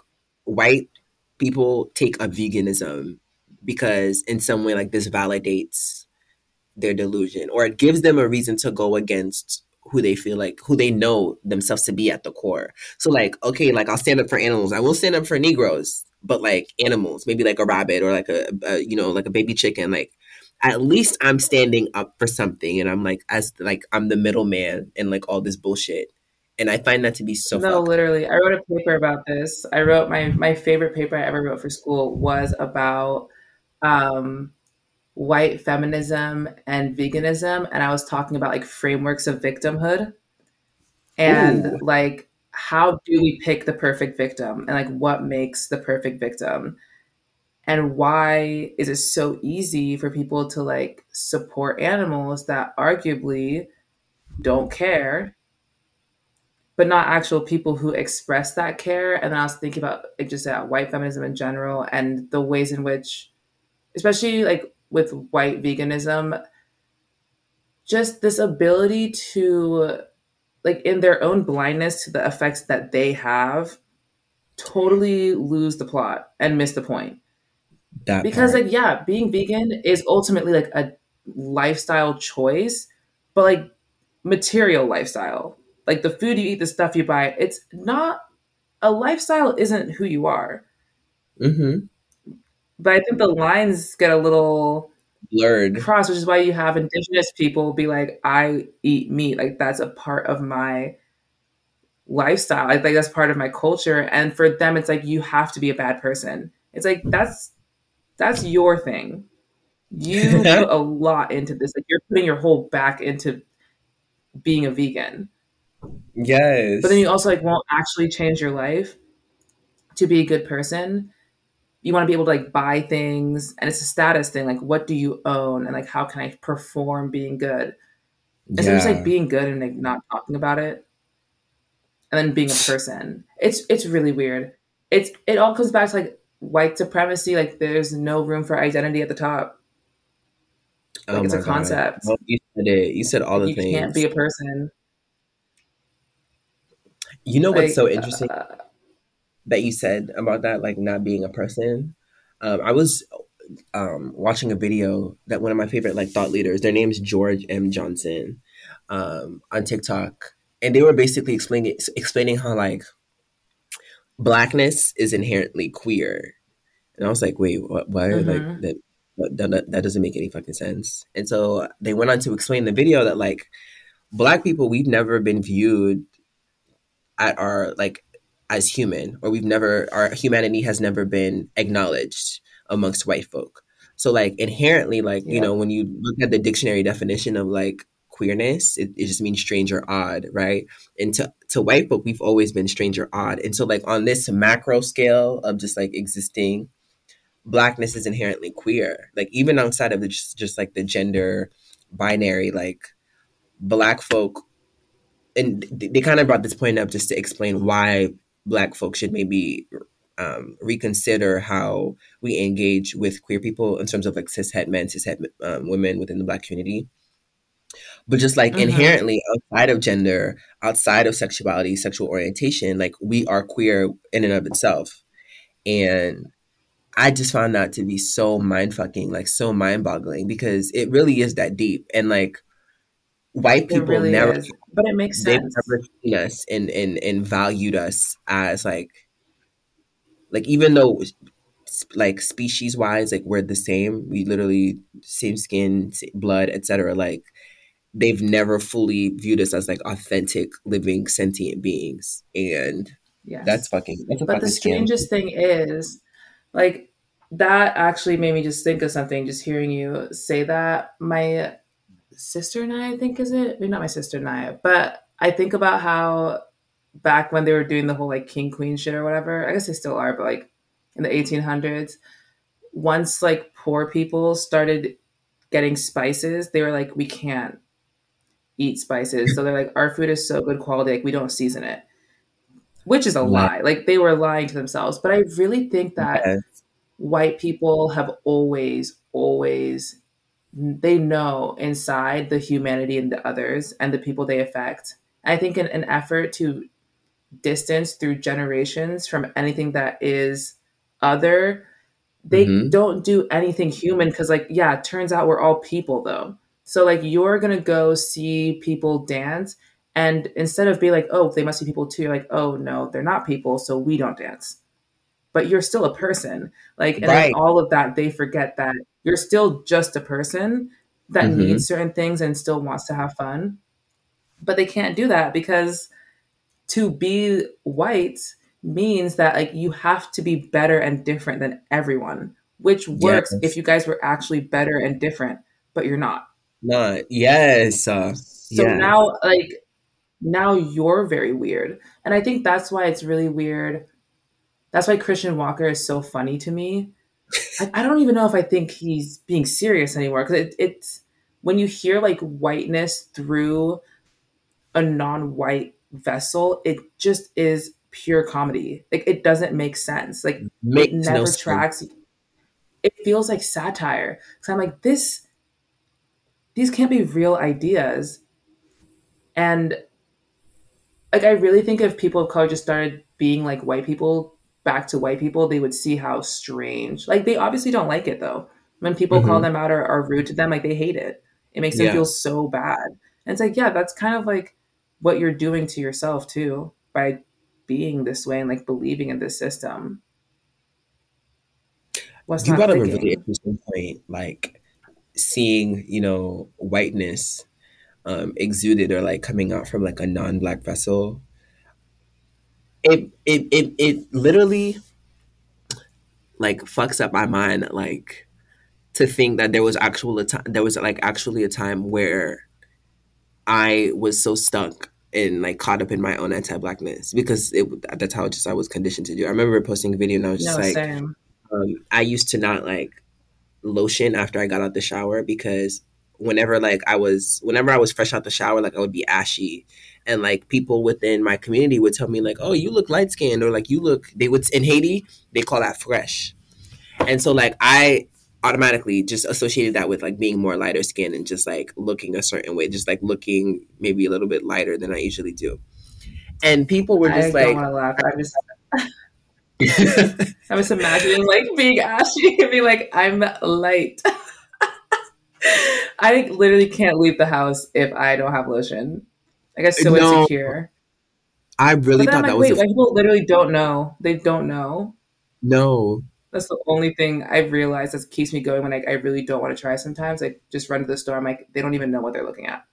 white people take up veganism because in some way like this validates their delusion or it gives them a reason to go against who they feel like who they know themselves to be at the core so like okay like i'll stand up for animals i will stand up for negroes but like animals maybe like a rabbit or like a, a you know like a baby chicken like at least i'm standing up for something and i'm like as like i'm the middleman and like all this bullshit and i find that to be so No, fucked literally. I wrote a paper about this. I wrote my my favorite paper I ever wrote for school was about um white feminism and veganism and I was talking about like frameworks of victimhood. And ooh. like how do we pick the perfect victim? And like what makes the perfect victim? And why is it so easy for people to like support animals that arguably don't care but not actual people who express that care? And then i was thinking about like just uh, white feminism in general and the ways in which especially like with white veganism just this ability to like in their own blindness to the effects that they have totally lose the plot and miss the point. That because part. like yeah being vegan is ultimately like a lifestyle choice but like material lifestyle. Like the food you eat the stuff you buy it's not a lifestyle isn't who you are. Mm-hmm but i think the lines get a little blurred crossed which is why you have indigenous people be like i eat meat like that's a part of my lifestyle. I think that's part of my culture. And for them, it's like you have to be a bad person. It's like that's that's your thing. You put a lot into this. Like you're putting your whole back into being a vegan. Yes. But then you also like won't actually change your life to be a good person. You want to be able to like buy things and it's a status thing. Like what do you own and like how can I perform being good? Instead of just like being good and like not talking about it and then being a person. It's it's really weird. It's it all comes back to like white supremacy. Like there's no room for identity at the top. Like oh it's a concept. Well, you said it. You said all the you things. You can't be a person. You know like, what's so interesting uh, that you said about that, like not being a person? Um, I was um, watching a video that one of my favorite like thought leaders, their name is George M. Johnson, um, on TikTok, and they were basically explaining explaining how like blackness is inherently queer, and I was like, wait, what? Why? Mm-hmm. Like that, that? That doesn't make any fucking sense. And so they went on to explain the video that like black people, we've never been viewed at our like as human, or we've never our humanity has never been acknowledged amongst white folk. So like inherently, like yeah. you know, when you look at the dictionary definition of like queerness, it, it just means strange or odd, right? And to to white folk, we've always been strange or odd. And so like on this macro scale of just like existing, blackness is inherently queer. Like even outside of the just, just like the gender binary, like black folk and they kind of brought this point up just to explain why black folks should maybe um, reconsider how we engage with queer people in terms of like cishet men, cishet um, women within the black community. But just like mm-hmm. inherently outside of gender, outside of sexuality, sexual orientation, like we are queer in and of itself. And I just found that to be so mind fucking, like so mind boggling because it really is that deep. And like white people really never is. But it makes sense. They've never seen us and, and and valued us as like like even though like species wise like we're the same we literally same skin blood etc like they've never fully viewed us as like authentic living sentient beings. And yeah that's fucking that's but the strangest thing is like that actually made me just think of something just hearing you say that. My sister and I, I think is it? Maybe not my sister and I, but I think about how back when they were doing the whole like king queen shit or whatever. I guess they still are, but like in the 1800s, once like poor people started getting spices, they were like, we can't eat spices. So they're like, our food is so good quality, like we don't season it, which is a lie. Like they were lying to themselves. But I really think that yes. white people have always, always they know inside the humanity in the others and the people they affect. I think in an effort to distance through generations from anything that is other, they mm-hmm. don't do anything human because, like, yeah, it turns out we're all people though. So, like, you're gonna go see people dance, and instead of being like, oh, they must be people too, you're like, oh, no, they're not people, so we don't dance. But you're still a person. Like, and right. all of that, they forget that you're still just a person that mm-hmm. needs certain things and still wants to have fun. But they can't do that because to be white means that like you have to be better and different than everyone, which works yes. if you guys were actually better and different, but you're not. Not yes. Uh, so yeah. now like now you're very weird. And I think that's why it's really weird. That's why Christian Walker is so funny to me I, I, don't even know if I think he's being serious anymore because it, it's when you hear like whiteness through a non-white vessel, it just is pure comedy. Like it doesn't make sense. Like Makes it never no tracks. Sense. It feels like satire. So I'm like this. These can't be real ideas, and like I really think if people of color just started being like white people back to white people, they would see how strange. Like they obviously don't like it though. When people mm-hmm. call them out or are rude to them, like they hate it. It makes them yeah. feel so bad. And it's like, yeah, that's kind of like what you're doing to yourself too by being this way and like believing in this system. What's you brought up a really interesting point, like seeing, you know, whiteness um, exuded or like coming out from like a non-black vessel it it it it literally like fucks up my mind like to think that there was actual a time there was like actually a time where I was so stuck and like caught up in my own anti-blackness because it that's how just I was conditioned to do. I remember posting a video and I was just no, like, um, I used to not like lotion after I got out the shower because whenever like I was whenever I was fresh out the shower, like I would be ashy and like people within my community would tell me like oh you look light skinned or like you look they would in haiti they call that fresh and so like i automatically just associated that with like being more lighter skin and just like looking a certain way, just like looking maybe a little bit lighter than I usually do. And people were just I like, don't want to laugh. I'm just, I was imagining like being ashy and be like, I'm light. I literally can't leave the house if I don't have lotion. I get so No. insecure. I really thought I'm that was wait, a, like people literally don't know. They don't know. no. That's the only thing I've realized that keeps me going when I, I really don't want to try sometimes. Like just run to the store. I'm like, they don't even know what they're looking at.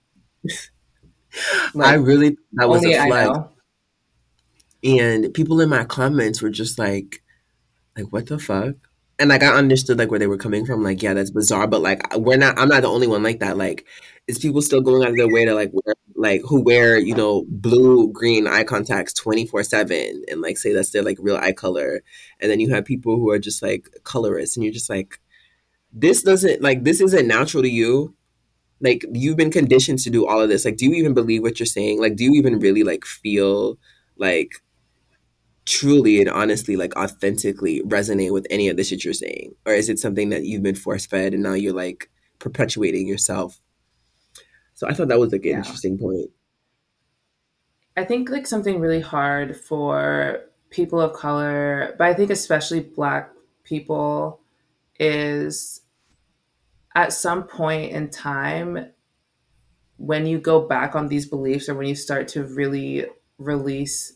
I Like really that was a I know. And people in my comments were just like, like what the fuck? And like I understood like where they were coming from. Like yeah, that's bizarre, but like we're not. I'm not the only one like that. Like, is people still going out of their way to like wear like who wear you know blue green eye contacts 24 seven and like say that's their like real eye color, and then you have people who are just like colorists, and you're just like, this doesn't like this isn't natural to you. Like you've been conditioned to do all of this. Like, do you even believe what you're saying? Like, do you even really like feel like truly and honestly, like authentically resonate with any of the shit you're saying? Or is it something that you've been force fed and now you're like perpetuating yourself? So I thought that was like an Yeah. interesting point. I think like something really hard for people of color, but I think especially black people is at some point in time when you go back on these beliefs or when you start to really release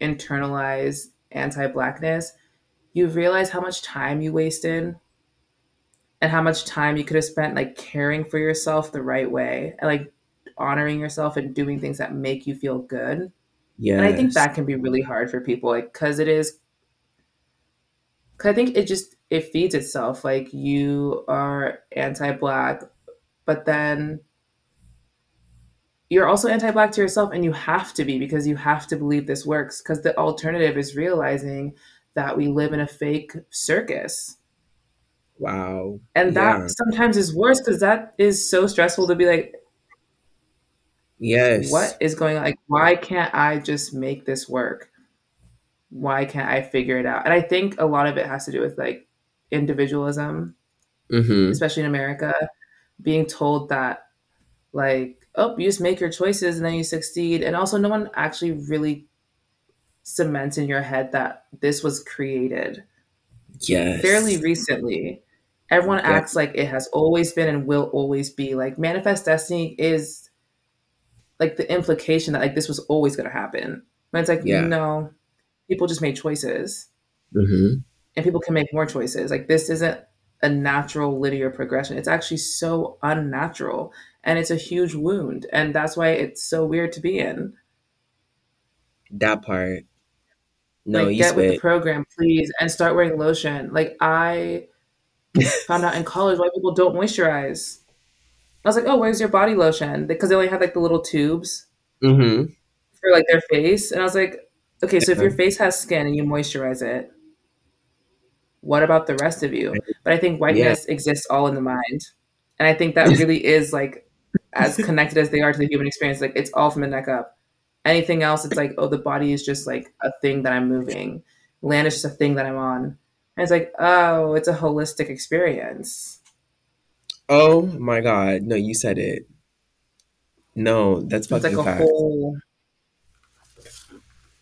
internalize anti-blackness, you realize how much time you wasted and how much time you could have spent like caring for yourself the right way and like honoring yourself and doing things that make you feel good. Yeah. And I think that can be really hard for people, like, because it is. Cause I think it just it feeds itself. Like you are anti-black, but then you're also anti-black to yourself, and you have to be because you have to believe this works. Because the alternative is realizing that we live in a fake circus, Wow. and that Yeah. sometimes is worse because that is so stressful to be like, Yes. what is going on? Like, why can't I just make this work? Why can't I figure it out? And I think a lot of it has to do with like individualism, Mm-hmm. especially in America, being told that like, oh, you just make your choices and then you succeed. And also no one actually really cements in your head that this was created Yes. fairly recently. Everyone Yeah. acts like it has always been and will always be. Like manifest destiny is like the implication that like this was always going to happen. But it's like Yeah. know, people just made choices, Mm-hmm. and people can make more choices. Like this isn't a natural linear progression. It's actually so unnatural, and it's a huge wound, and that's why it's so weird to be in. That part. No, like you get with the program, please, and start wearing lotion. Like I found out in college why people don't moisturize. I was like, oh, where's your body lotion? Because they only have like the little tubes Mm-hmm. for like their face, and I was like, okay, so if your face has skin and you moisturize it, what about the rest of you? But I think whiteness exists all in the mind, and I think that really is like as connected as they are to the human experience. Like it's all from the neck up. Anything else, it's like, oh, the body is just like a thing that I'm moving. Land is just a thing that I'm on. And it's like, oh, it's a holistic experience. Oh my God. No, you said it. No, that's It's like a fact. whole.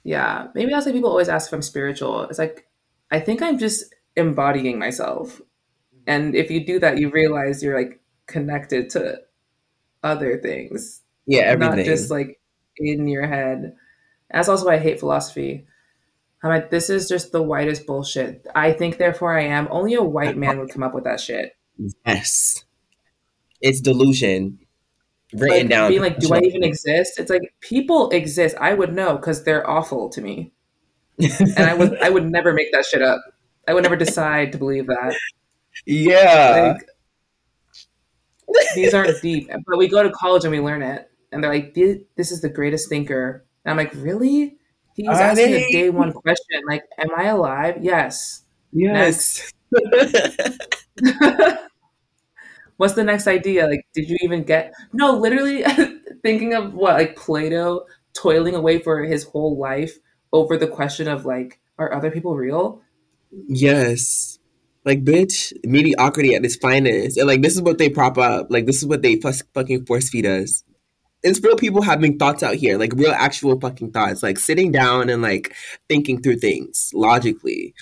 Yeah, maybe that's why people always ask if I'm spiritual. It's like, I think I'm just embodying myself. And if you do that, you realize you're like connected to other things, Yeah, not just like in your head. That's also why I hate philosophy. I'm like, this is just the whitest bullshit. I think, therefore, I am. Only a white man would come up with that shit. yes. It's delusion. Written Like down. being like, do I even exist? It's like people exist. I would know because they're awful to me, and I would I would never make that shit up. I would never decide to believe that. yeah. Like these aren't deep, but we go to college and we learn it, and they're like, "This is the greatest thinker." And I'm like, "Really?" He's Are asking they? a day one question, like, "Am I alive?" Yes. yes. What's the next idea? Like, did you even get? No, literally thinking of what, like Plato toiling away for his whole life over the question of like, are other people real? yes. Like, bitch, mediocrity at its finest. And like, this is what they prop up. Like, this is what they fucking force feed us. It's real people having thoughts out here, like real actual fucking thoughts, like sitting down and like thinking through things logically.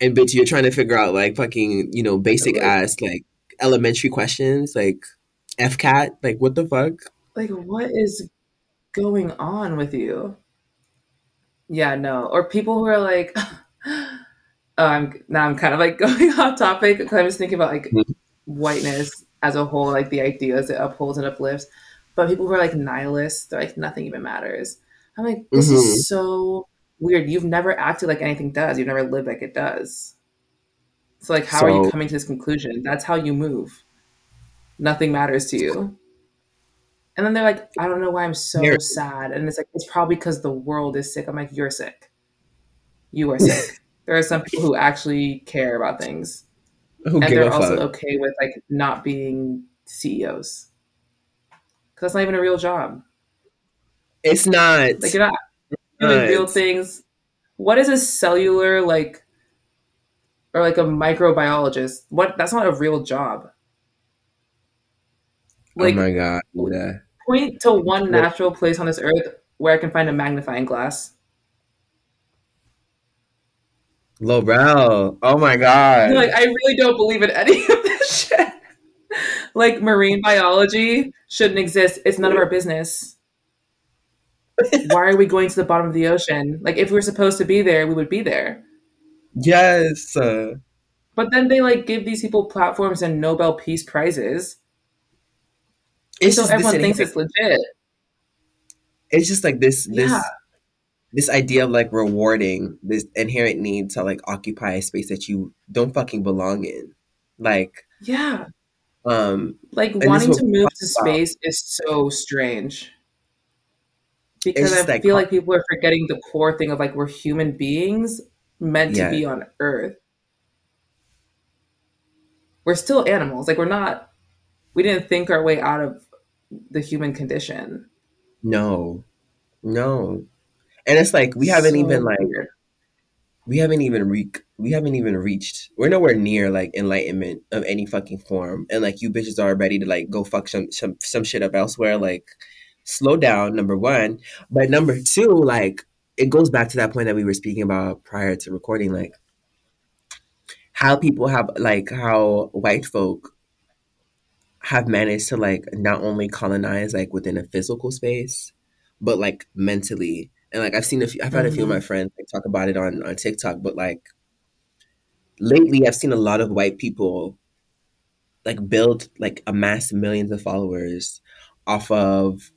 And bitch, you're trying to figure out like fucking, you know, basic Like- ass, like elementary questions, like FCAT, like what the fuck? Like, what is going on with you? Yeah, no. Or people who are like, oh, I'm now I'm kind of like going off topic because I was thinking about like Mhm. whiteness as a whole, like the ideas it upholds and uplifts. But people who are like nihilists, they're like nothing even matters. I'm like, this Mhm. is so weird. You've never acted like anything does. You've never lived like it does. So like, how are you coming to this conclusion? That's how you move. Nothing matters to you. And then they're like, I don't know why I'm so sad. And it's like, it's probably because the world is sick. I'm like, you're sick. You are sick. there are some people who actually care about things. Who and they're also fuck? okay with like not being CEOs. That's not even a real job. It's not. Like you're not doing Right. real things. What is a cellular like or like a microbiologist? What that's not a real job. Oh like oh my god. Yeah. point to one natural place on this earth where I can find a magnifying glass. Lorel. Oh my god. Like I really don't believe in any of this. Like marine biology shouldn't exist. It's none of our business. Why are we going to the bottom of the ocean? Like if we were supposed to be there, we would be there. yes. Uh, But then they like give these people platforms and Nobel Peace Prizes, it's so just everyone thinks it's legit. it's just like this this Yeah. this idea of like rewarding this inherent need to like occupy a space that you don't fucking belong in. Like Yeah, um like wanting to move to talking about. space is so strange. Because I like- feel like people are forgetting the core thing of like we're human beings meant Yeah. to be on Earth. We're still animals. Like we're not. We didn't think our way out of the human condition. no. No. And it's like we haven't So even like weird. We haven't even re- we haven't even reached we're nowhere near like enlightenment of any fucking form. And like you bitches are ready to like go fuck some some, some shit up elsewhere. Like slow down number one. But number two like it goes back to that point that we were speaking about prior to recording like how people have like how white folk have managed to like not only colonize like within a physical space but like mentally and like I've seen a few, I've had a few of my friends like talk about it on on TikTok, but like lately I've seen a lot of white people like build like amass millions of followers off of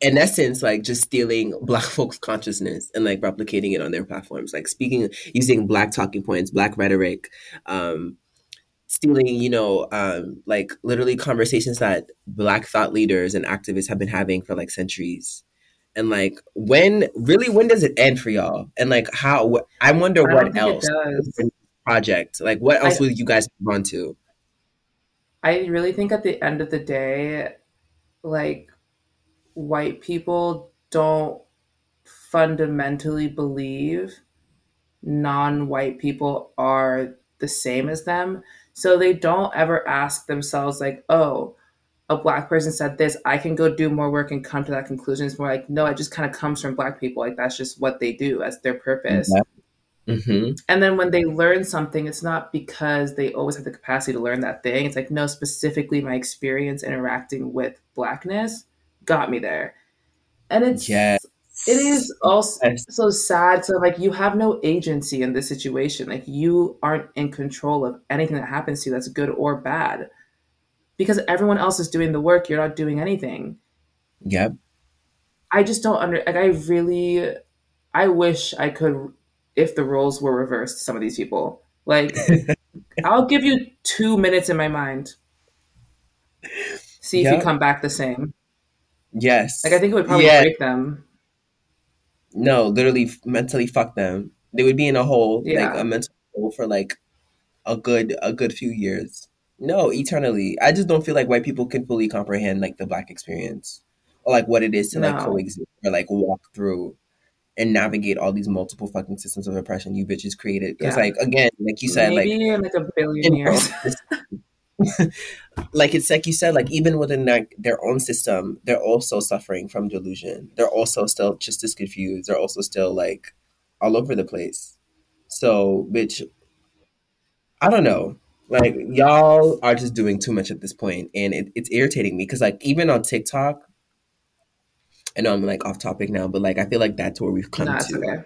in essence like just stealing black folks consciousness and like replicating it on their platforms like speaking using black talking points black rhetoric um stealing you know um like literally conversations that black thought leaders and activists have been having for like centuries and like when really when does it end for y'all? And like how wh- i wonder I what else project. Like what else I- will you guys move on to? I really think at the end of the day, like white people don't fundamentally believe non white people are the same as them. So they don't ever ask themselves, like, oh, a black person said this, I can go do more work and come to that conclusion. It's more like, no, it just kind of comes from black people. Like, that's just what they do, that's their purpose. hmm And then when they learn something, it's not because they always have the capacity to learn that thing. It's like, no, specifically my experience interacting with blackness got me there. And it's Yes. it is also Yes. so sad. So like you have no agency in this situation. Like you aren't in control of anything that happens to you that's good or bad. Because everyone else is doing the work, you're not doing anything. yep I just don't under like I really I wish I could if the roles were reversed some of these people. Like I'll give you two minutes in my mind. See if Yeah. you come back the same. yes Like I think it would probably Yeah. break them. no literally mentally fuck them they would be in a hole like a mental hole for like a good a good few years no eternally i just don't feel like white people can fully comprehend like the black experience or like what it is to like coexist or like walk through and navigate all these multiple fucking systems of oppression you bitches created. Because Yeah. like again, like you said, Maybe like like a billion years. like it's like you said, like even within like their own system, they're also suffering from delusion. They're also still just as confused. They're also still like all over the place. So, bitch, I don't know. Like y'all are just doing too much at this point, and it, it's irritating me because like even on TikTok, I know I'm like off topic now, but like I feel like that's where we've come to. okay.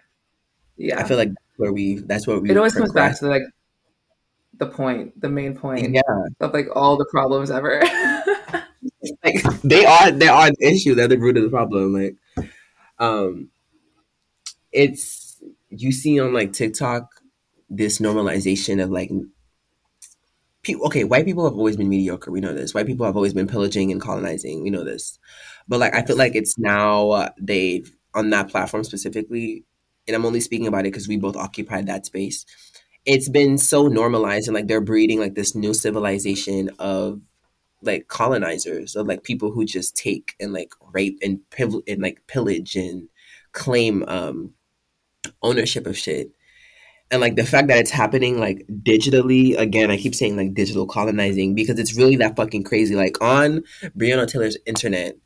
Yeah. I feel like where we that's where we it always comes back to like the point, the main point Yeah, of like all the problems ever. like they are they are the issue. They're the root of the problem. Like, um, it's you see on like TikTok this normalization of like. Okay, white people have always been mediocre. We know this. White people have always been pillaging and colonizing. We know this. But like, I feel like it's now uh, they've on that platform specifically, and I'm only speaking about it because we both occupied that space. It's been so normalized, and like they're breeding like this new civilization of like colonizers, of like people who just take and like rape and pill- and like pillage and claim um ownership of shit. And like the fact that it's happening like digitally, again, I keep saying like digital colonizing because it's really that fucking crazy. Like on Breonna Taylor's internet,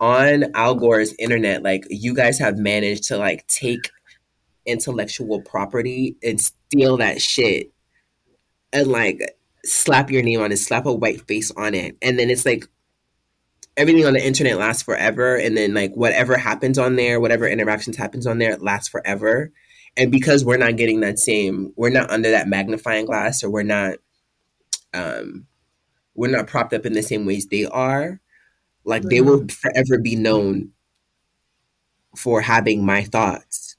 on Al Gore's internet, like you guys have managed to like take intellectual property and steal that shit and like slap your name on it, slap a white face on it. And then it's like everything on the internet lasts forever. And then like whatever happens on there, whatever interactions happens on there, lasts forever. And because we're not getting that same, we're not under that magnifying glass or we're not um we're not propped up in the same ways they are, like they will forever be known for having my thoughts.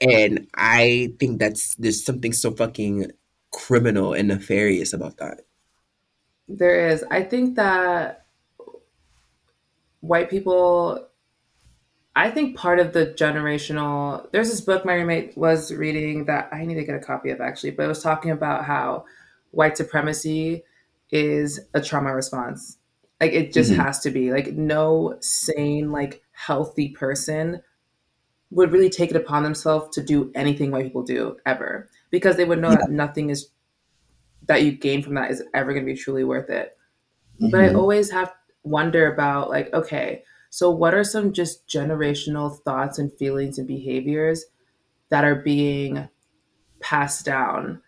And I think that's there's something so fucking criminal and nefarious about that. there is. I think that white people I think part of the generational there's this book my roommate was reading that I need to get a copy of actually, but it was talking about how white supremacy is a trauma response. Like it just Mhm. has to be. Like no sane, like healthy person would really take it upon themselves to do anything white people do ever. Because they would know that nothing is that you gain from that is ever gonna be truly worth it but I Mhm. always have wonder about like, okay, so what are some just generational thoughts and feelings and behaviors that are being passed down,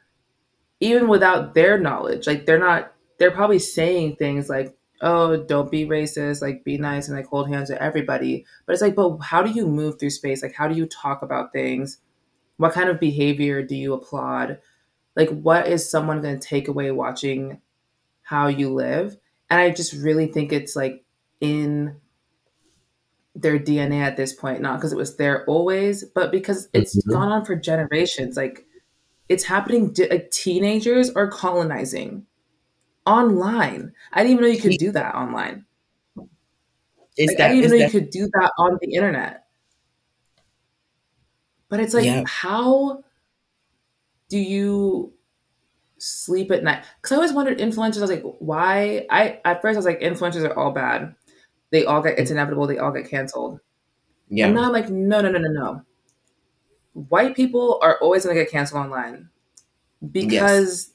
even without their knowledge? Like they're not, they're probably saying things like, oh, don't be racist, like be nice and like hold hands with everybody. But it's like, but how do you move through space? Like, how do you talk about things? What kind of behavior do you applaud? Like, what is someone going to take away watching how you live? And I just really think it's like in their DNA at this point, not because it was there always, but because it's Mhm. gone on for generations. Like it's happening. Like teenagers are colonizing online. I didn't even know you could do that online. Is Like, I that didn't even know you could do that on the internet. But it's like, Yeah. how do you sleep at night? Because I always wondered influencers. I was like, why? I at first I was like, influencers are all bad. They all get it's mm. inevitable. They all get canceled. yeah And now I'm like, no, no, no, no, no. White people are always going to get canceled online because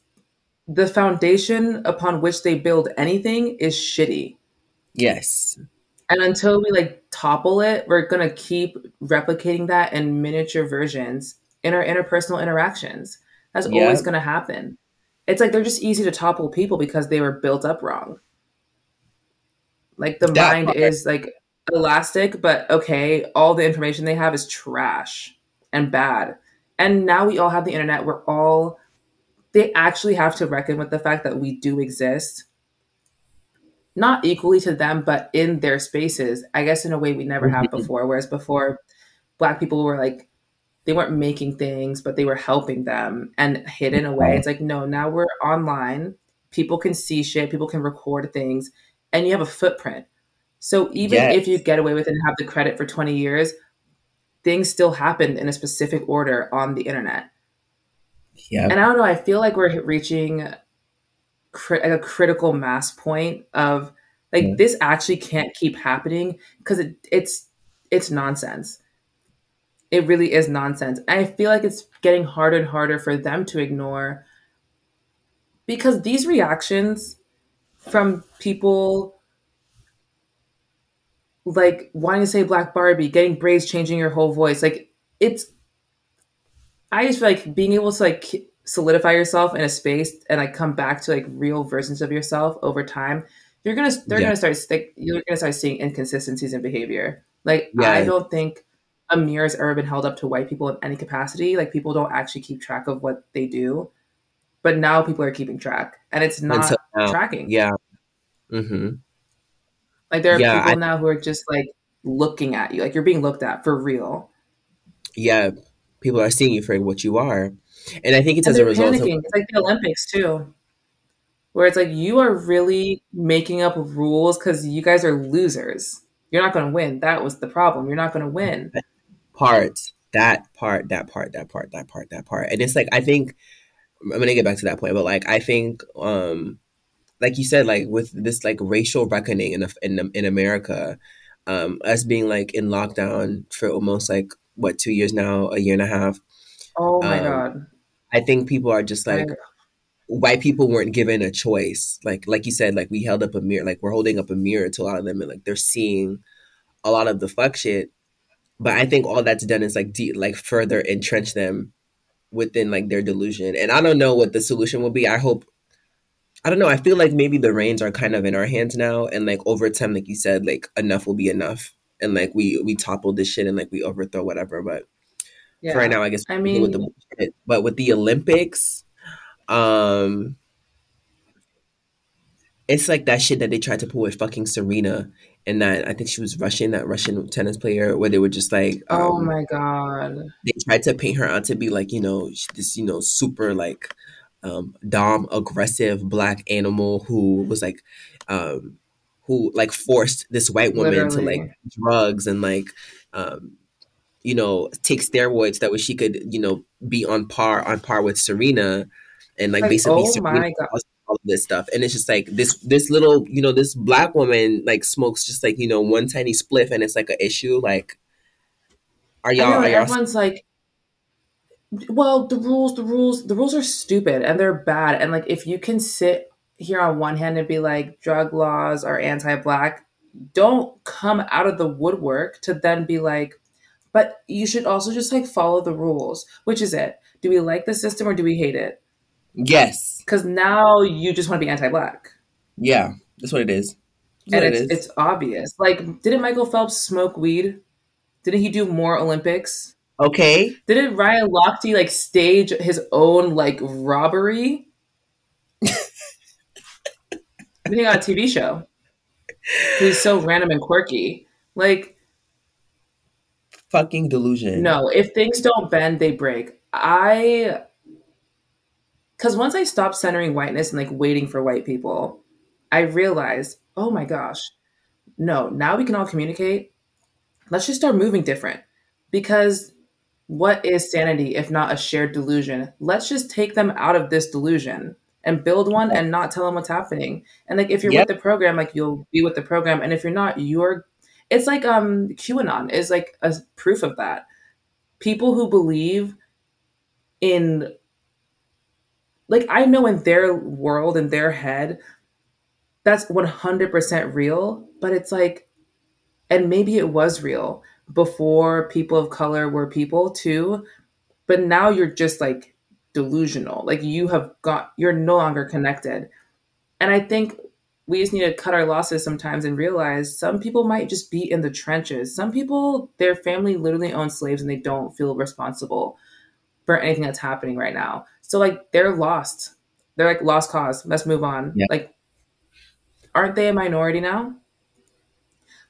the foundation upon which they build anything is shitty. yes And until we like topple it, we're going to keep replicating that in miniature versions in our interpersonal interactions. That's Yeah. always going to happen. It's like they're just easy to topple people because they were built up wrong. Like the That mind part. is like elastic, but okay, all the information they have is trash and bad. And now we all have the internet. We're all, they actually have to reckon with the fact that we do exist. Not equally to them, but in their spaces, I guess in a way we never have Mhm. before. Whereas before, black people were like, they weren't making things, but they were helping them and hidden away. It's like, no, now we're online. People can see shit, people can record things, and you have a footprint. So even Yes. if you get away with it and have the credit for 20 years, things still happened in a specific order on the internet. yeah And I don't know, I feel like we're reaching cri- a critical mass point of like Yeah. this actually can't keep happening because it, it's it's nonsense. it really is nonsense. And I feel like it's getting harder and harder for them to ignore because these reactions from people like wanting to say Black Barbie, getting braids, changing your whole voice, like it's. I just feel like being able to like solidify yourself in a space and like come back to like real versions of yourself over time. You're gonna they're yeah. gonna start stick. You're gonna start seeing inconsistencies in behavior. Like yeah. I don't think a mirror has ever been held up to white people in any capacity. Like people don't actually keep track of what they do, but now people are keeping track, and it's not Until, tracking. Yeah. Mm-hmm. Like there are yeah, people I, now who are just like looking at you, like you're being looked at for real. Yeah, people are seeing you for what you are, and I think it's and as a result. Panicking. Of- it's like the Olympics too, where it's like you are really making up rules because you guys are losers. You're not going to win. That was the problem. You're not going to win. Part that part, that part, that part, that part, that part, and it's like I think I'm gonna get back to that point, but like I think um like you said, like with this like racial reckoning in in in America, um, us being like in lockdown for almost like what two years now, a year and a half. Oh my um, god! I think people are just like white people weren't given a choice. Like like you said, like we held up a mirror, like we're holding up a mirror to a lot of them, and like they're seeing a lot of the fuck shit. But I think all that's done is like de- like further entrench them within like their delusion. And I don't know what the solution will be. I hope I don't know. I feel like maybe the reins are kind of in our hands now, and like over time, like you said, like enough will be enough, and like we we topple this shit and like we overthrow whatever. But yeah. for right now, I guess I mean, with the but with the Olympics, um, it's like that shit that they tried to pull with fucking Serena, and that I think she was Russian, that Russian tennis player, where they were just like, oh um, oh my god, they tried to paint her out to be like you know this you know super like um, dom aggressive black animal who was like um, who like forced this white woman Literally. to like drugs and like um, you know take steroids that way she could you know be on par on par with Serena and like, like basically oh Serena all of this stuff. And it's just like this this little you know this black woman like smokes just like you know one tiny spliff and it's like an issue like are y'all, know, are y'all everyone's like well the rules the rules the rules are stupid and they're bad. And like if you can sit here on one hand and be like drug laws are anti-black don't come out of the woodwork to then be like but you should also just like follow the rules which is it? Do we like the system or do we hate it? Yes because now you just want to be anti-black yeah that's what it is that's and it's, it is. it's obvious like didn't michael phelps smoke weed didn't he do more olympics Okay. Didn't Ryan Lochte like stage his own like robbery? Being on a TV show. He's so random and quirky. Like fucking delusion. No, if things don't bend, they break. I because once I stopped centering whiteness and like waiting for white people, I realized, oh my gosh, no, now we can all communicate. Let's just start moving different because what is sanity if not a shared delusion? Let's just take them out of this delusion and build one and not tell them what's happening. And like if you're yep. with the program, like you'll be with the program. And if you're not, you're it's like um QAnon is like a proof of that. People who believe in like I know in their world, in their head, that's 100% real, but it's like, and maybe it was real, before people of color were people too but now you're just like delusional. Like you have got you're no longer connected. And i think we just need to cut our losses sometimes and realize some people might just be in the trenches. Some people their family literally owns slaves and they don't feel responsible for anything that's happening right now so like they're lost they're like lost cause let's move on yeah. like aren't they a minority now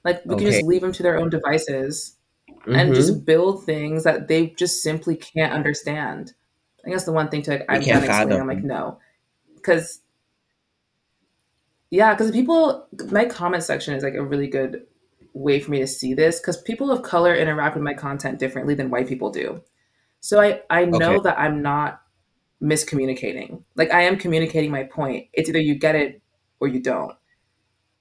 like we okay. can just leave them to their own devices mm-hmm. and just mm-hmm. build things that they just simply can't understand. I guess the one thing to like I've done explain. I'm like no, because yeah, because people my comment section is like a really good way for me to see this because people of color interact with my content differently than white people do. So I I know okay. that I'm not miscommunicating. Like I am communicating my point. It's either you get it or you don't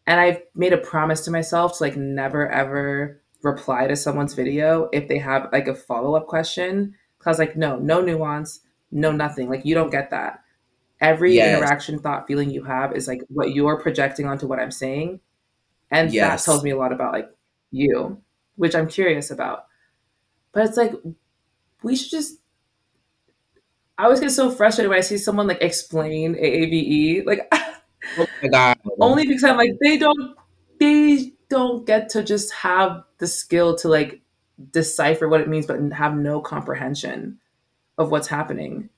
and I've made a promise to myself to like never ever reply to someone's video if they have like a follow-up question. I was like, no, no nuance, no nothing. Like you don't get that. Every Yes. interaction, thought, feeling you have is like what you're projecting onto what I'm saying. And Yes. that tells me a lot about like you, which I'm curious about. But it's like we should just I always get so frustrated when I see someone like explain AAVE. Like Oh my god. only because I'm like they don't they don't get to just have the skill to like decipher what it means but have no comprehension of what's happening.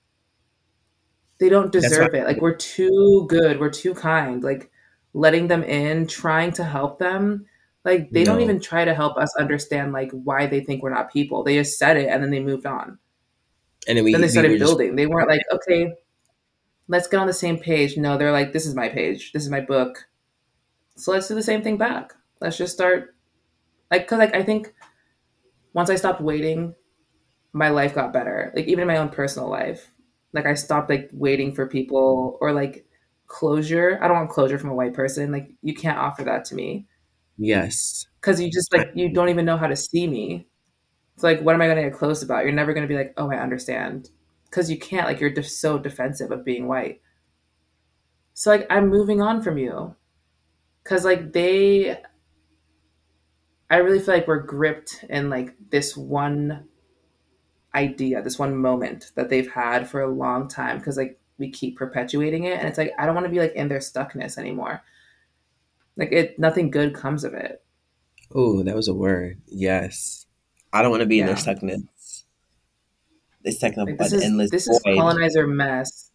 They don't deserve it. Like we're too good, we're too kind. Like letting them in, trying to help them. Like they don't even try to help us understand like why they think we're not people. They just said it and then they moved on And then we, then they we started just- building. They weren't like, okay, let's get on the same page. No, they're like, this is my page. This is my book. So let's do the same thing back. Let's just start. Like, cause like I think once I stopped waiting, my life got better. Like even in my own personal life, like I stopped like waiting for people or like closure. I don't want closure from a white person. Like you can't offer that to me yes. because you just like you don't even know how to see me. It's like, what am I going to get close about? You're never going to be like, oh, I understand, because you can't. Like, you're just so defensive of being white. So like, I'm moving on from you, because like they, I really feel like we're gripped in like this one idea, this one moment that they've had for a long time, because like we keep perpetuating it, and it's like I don't want to be like in their stuckness anymore. Like it, nothing good comes of it. Oh, that was a word. Yes. I don't want to be in their Yeah. stuckness. They stuck in Like this an is endless this is colonizer mess.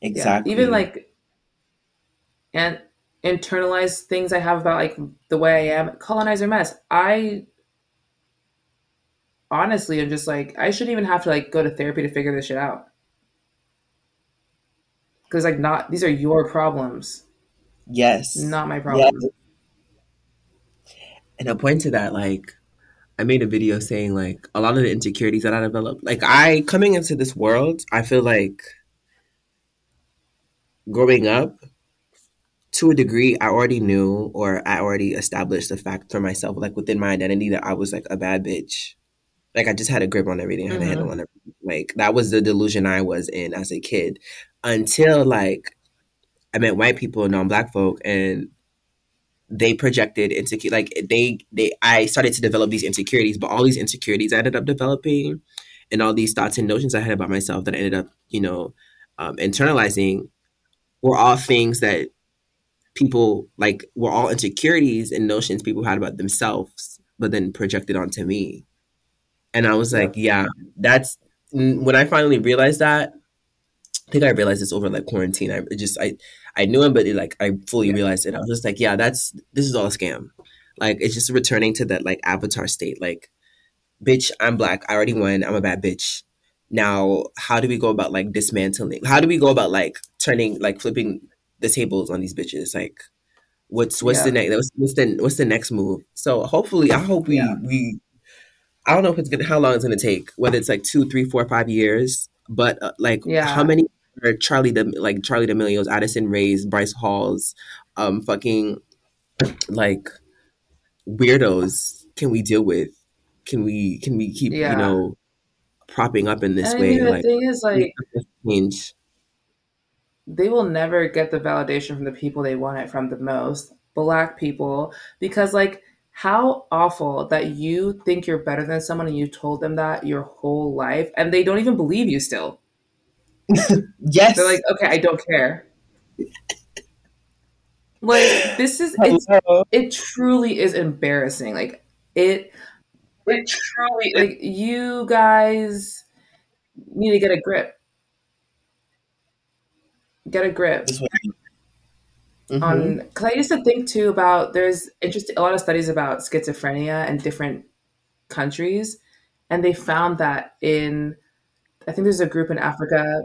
Yeah. exactly. Even like and internalized things I have about like the way I am, colonizer mess. I honestly am just like I shouldn't even have to like go to therapy to figure this shit out. Cause like not these are your problems, yes. not my Yes. And I point to that, like, I made a video saying, like, a lot of the insecurities that I developed, like, I, coming into this world, I feel like growing up, to a degree, I already knew or I already established the fact for myself, like, within my identity, that I was, like, a bad bitch. Like, I just had a grip on everything, I had a handle mm-hmm. on everything. Like, that was the delusion I was in as a kid until, like, I met white people and non black folk, and they projected insecure like they they I started to develop these insecurities, but all these insecurities I ended up developing and all these thoughts and notions I had about myself that I ended up, you know, um, internalizing were all things that people like were all insecurities and notions people had about themselves, but then projected onto me. And I was like, yeah, that's when I finally realized that. I think I realized this over like quarantine. I just I I knew him, but it, like I fully Yeah. realized it. I was just like, yeah, that's this is all a scam. Like it's just returning to that like avatar state. Like, bitch, I'm black. I already won. I'm a bad bitch. Now, how do we go about like dismantling? How do we go about like turning like flipping the tables on these bitches? Like, what's what's the next? What's, what's the what's the next move? So hopefully, I hope we Yeah. we. I don't know if it's gonna how long it's gonna take. Whether it's like two, three, four, five years, but uh, like Yeah. how many are Charli the like Charli D'Amelio's, Addison Rae's, Bryce Hall's, um, fucking like weirdos can we deal with? Can we can we keep Yeah. you know propping up in this I way? mean, the Like thing is, like, change. they will never get the validation from the people they want it from the most black people because like how awful that you think you're better than someone and you told them that your whole life and they don't even believe you still Yes. they're like okay i don't care like this is it truly is embarrassing like it it truly like you guys need to get a grip get a grip. Mhm. on because I used to think too about there's interesting a lot of studies about schizophrenia in different countries, and they found that in I think there's a group in Africa,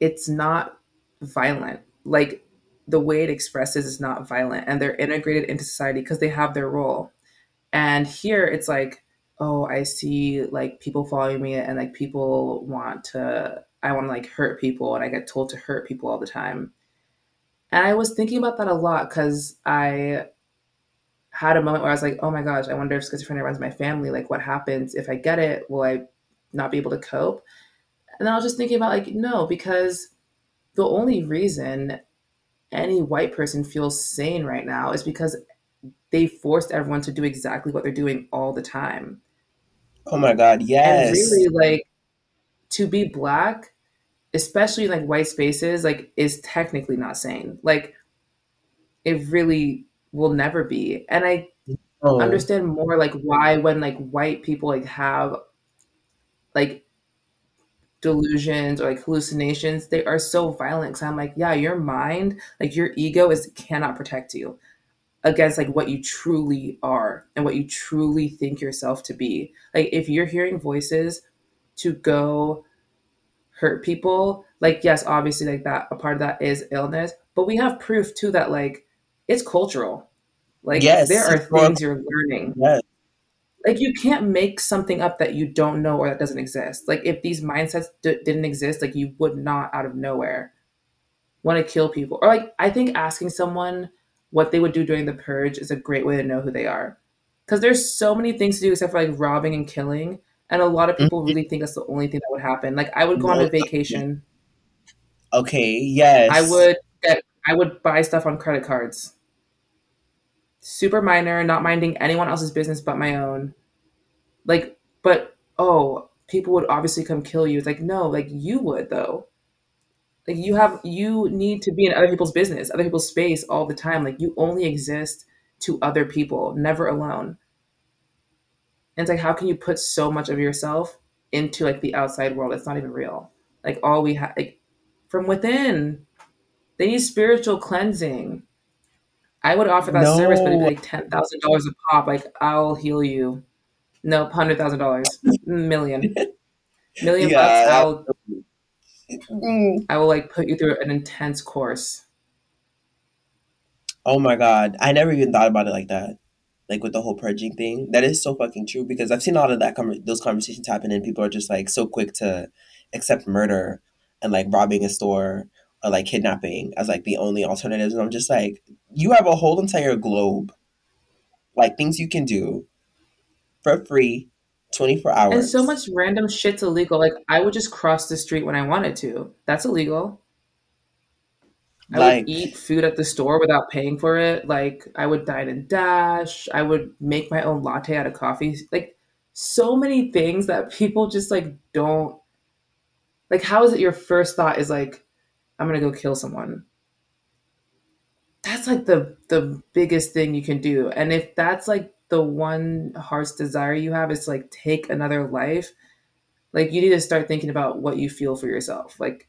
it's not violent. Like the way it expresses is not violent, and they're integrated into society because they have their role. And here it's like, oh, I see like people following me, and like people want to, I want to like hurt people, and I get told to hurt people all the time. And I was thinking about that a lot because I had a moment where I was like, oh my gosh, I wonder if schizophrenia runs my family. Like, what happens if I get it? Will I not be able to cope? And then I was just thinking about like, no, because the only reason any white person feels sane right now is because they forced everyone to do exactly what they're doing all the time. Oh my god, yes. And really like to be black, especially like white spaces, like is technically not sane. Like it really will never be. And I oh. understand more like why when like white people like have like delusions or like hallucinations, they are so violent. So I'm like, yeah, your mind, like your ego is cannot protect you against like what you truly are and what you truly think yourself to be. Like if you're hearing voices to go hurt people, like yes, obviously like that a part of that is illness, but we have proof too that like it's cultural. Like yes, there are things you're learning. Yes. Like you can't make something up that you don't know or that doesn't exist. Like if these mindsets d- didn't exist, like you would not out of nowhere want to kill people. Or like I think asking someone what they would do during the purge is a great way to know who they are. Because there's so many things to do except for like robbing and killing. And a lot of people mm-hmm. really think that's the only thing that would happen. Like I would go on a vacation. Okay, yes. I would get I would buy stuff on credit cards. Super minor, not minding anyone else's business but my own. Like, but oh, people would obviously come kill you. It's like, no, like you would though. Like you have you need to be in other people's business other people's space all the time. Like you only exist to other people never alone. And it's like how can you put so much of yourself into like the outside world? It's not even real. Like all we have like from within they need spiritual cleansing i would offer that no. service but it'd be like $10000 a pop like i'll heal you no $100000 million million yeah. bucks i'll Mm. I will like put you through an intense course. Oh my god, I never even thought about it like that. Like with the whole purging thing, that is so fucking true because I've seen a lot of that com- those conversations happen and people are just like so quick to accept murder and like robbing a store or like kidnapping as like the only alternatives and I'm just like you have a whole entire globe like things you can do for free 24 hours. And so much random shit's illegal. Like I would just cross the street when I wanted to. That's illegal. I like, would eat food at the store without paying for it. Like I would dine and dash. I would make my own latte out of coffee. Like so many things that people just like don't like how is it your first thought is like I'm to go kill someone? That's like the the biggest thing you can do. And if that's like the one heart's desire you have is to like take another life, like you need to start thinking about what you feel for yourself, like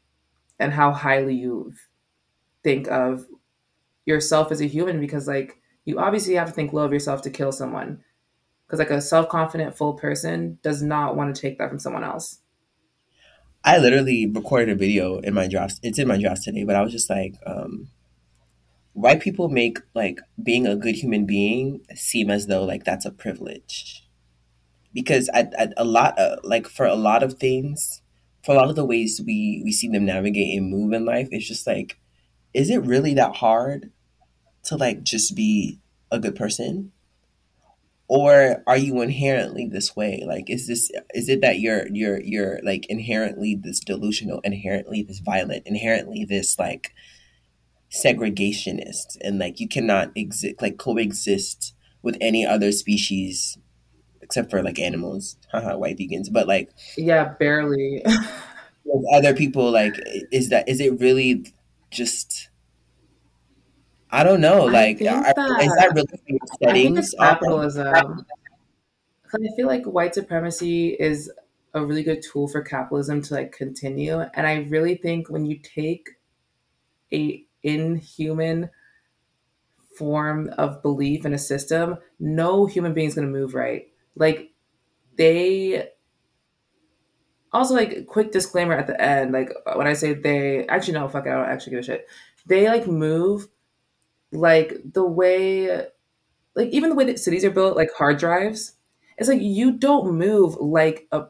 and how highly you think of yourself as a human because like you obviously have to think low of yourself to kill someone because like a self-confident full person does not want to take that from someone else i literally recorded a video in my drafts it's in my drafts today but i was just like um white people make like being a good human being seem as though like that's a privilege? Because at, at a lot of, like for a lot of things for a lot of the ways we we see them navigate and move in life it's just like is it really that hard to like just be a good person or are you inherently this way? Like is this is it that you're you're you're like inherently this delusional inherently this violent inherently this like segregationist and like you cannot exist like coexist with any other species except for like animals? Haha white vegans. But like yeah barely. other people like is that is it really just i don't know like are, that, is that really settings capitalism Because i feel like white supremacy is a really good tool for capitalism to like continue and i really think when you take a inhuman form of belief in a system, no human being is going to move right. Like they also like quick disclaimer at the end, like when I say they actually no fuck it, I don't actually give a shit. They like move like the way like even the way that cities are built, like hard drives, it's like you don't move like a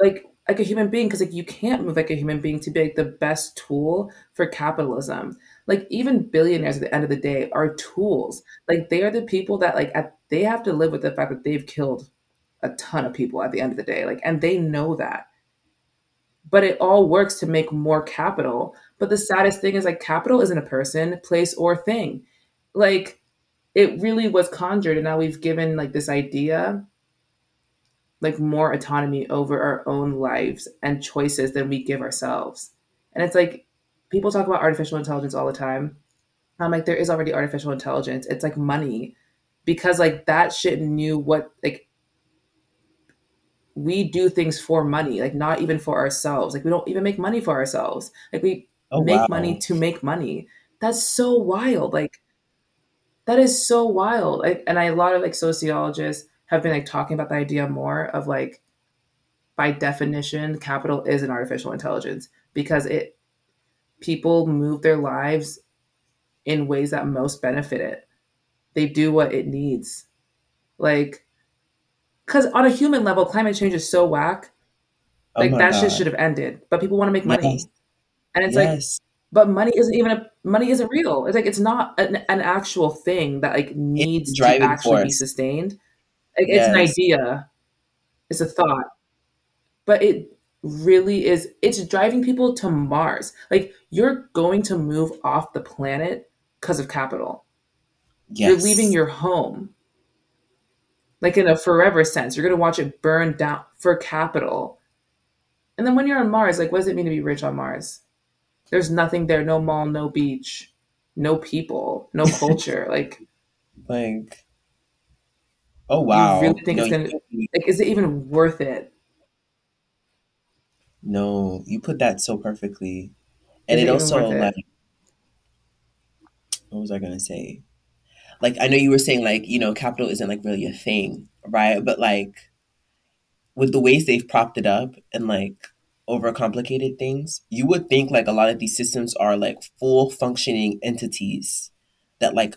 like like a human being because like you can't move like a human being to be like the best tool for capitalism. Like even billionaires at the end of the day are tools. Like they are the people that like at, they have to live with the fact that they've killed a ton of people at the end of the day like and they know that. But it all works to make more capital but the saddest thing is like capital isn't a person place or thing like it really was conjured and now we've given like this idea like more autonomy over our own lives and choices than we give ourselves. And it's like people talk about artificial intelligence all the time. I'm like, there is already artificial intelligence. It's like money. Because like that shit knew what like we do things for money, like not even for ourselves. Like we don't even make money for ourselves. Like we oh, make wow. money to make money. That's so wild. Like that is so wild. Like, and I, a lot of like sociologists have been like talking about the idea more of like by definition capital is an artificial intelligence because it people move their lives in ways that most benefit it they do what it needs like because on a human level climate change is so whack oh like oh that God. shit should have ended but people want to make money yes. And it's yes. like but money isn't even a money isn't real it's like it's not an, an actual thing that like needs to actually force. be sustained like, yes. It's an idea, it's a thought, but it really is. It's driving people to Mars. Like you're going to move off the planet because of capital. Yes. You're leaving your home. Like in a forever sense, you're going to watch it burn down for capital. And then when you're on Mars, like, what does it mean to be rich on Mars? There's nothing there no mall, no beach, no people, no culture. like, like, Oh wow! You really think no, it's gonna like? Is it even worth it? No, you put that so perfectly, and is it, it also like, what was I gonna say? Like I know you were saying like you know capital isn't like really a thing, right? But like with the ways they've propped it up and like overcomplicated things, you would think like a lot of these systems are like full functioning entities that like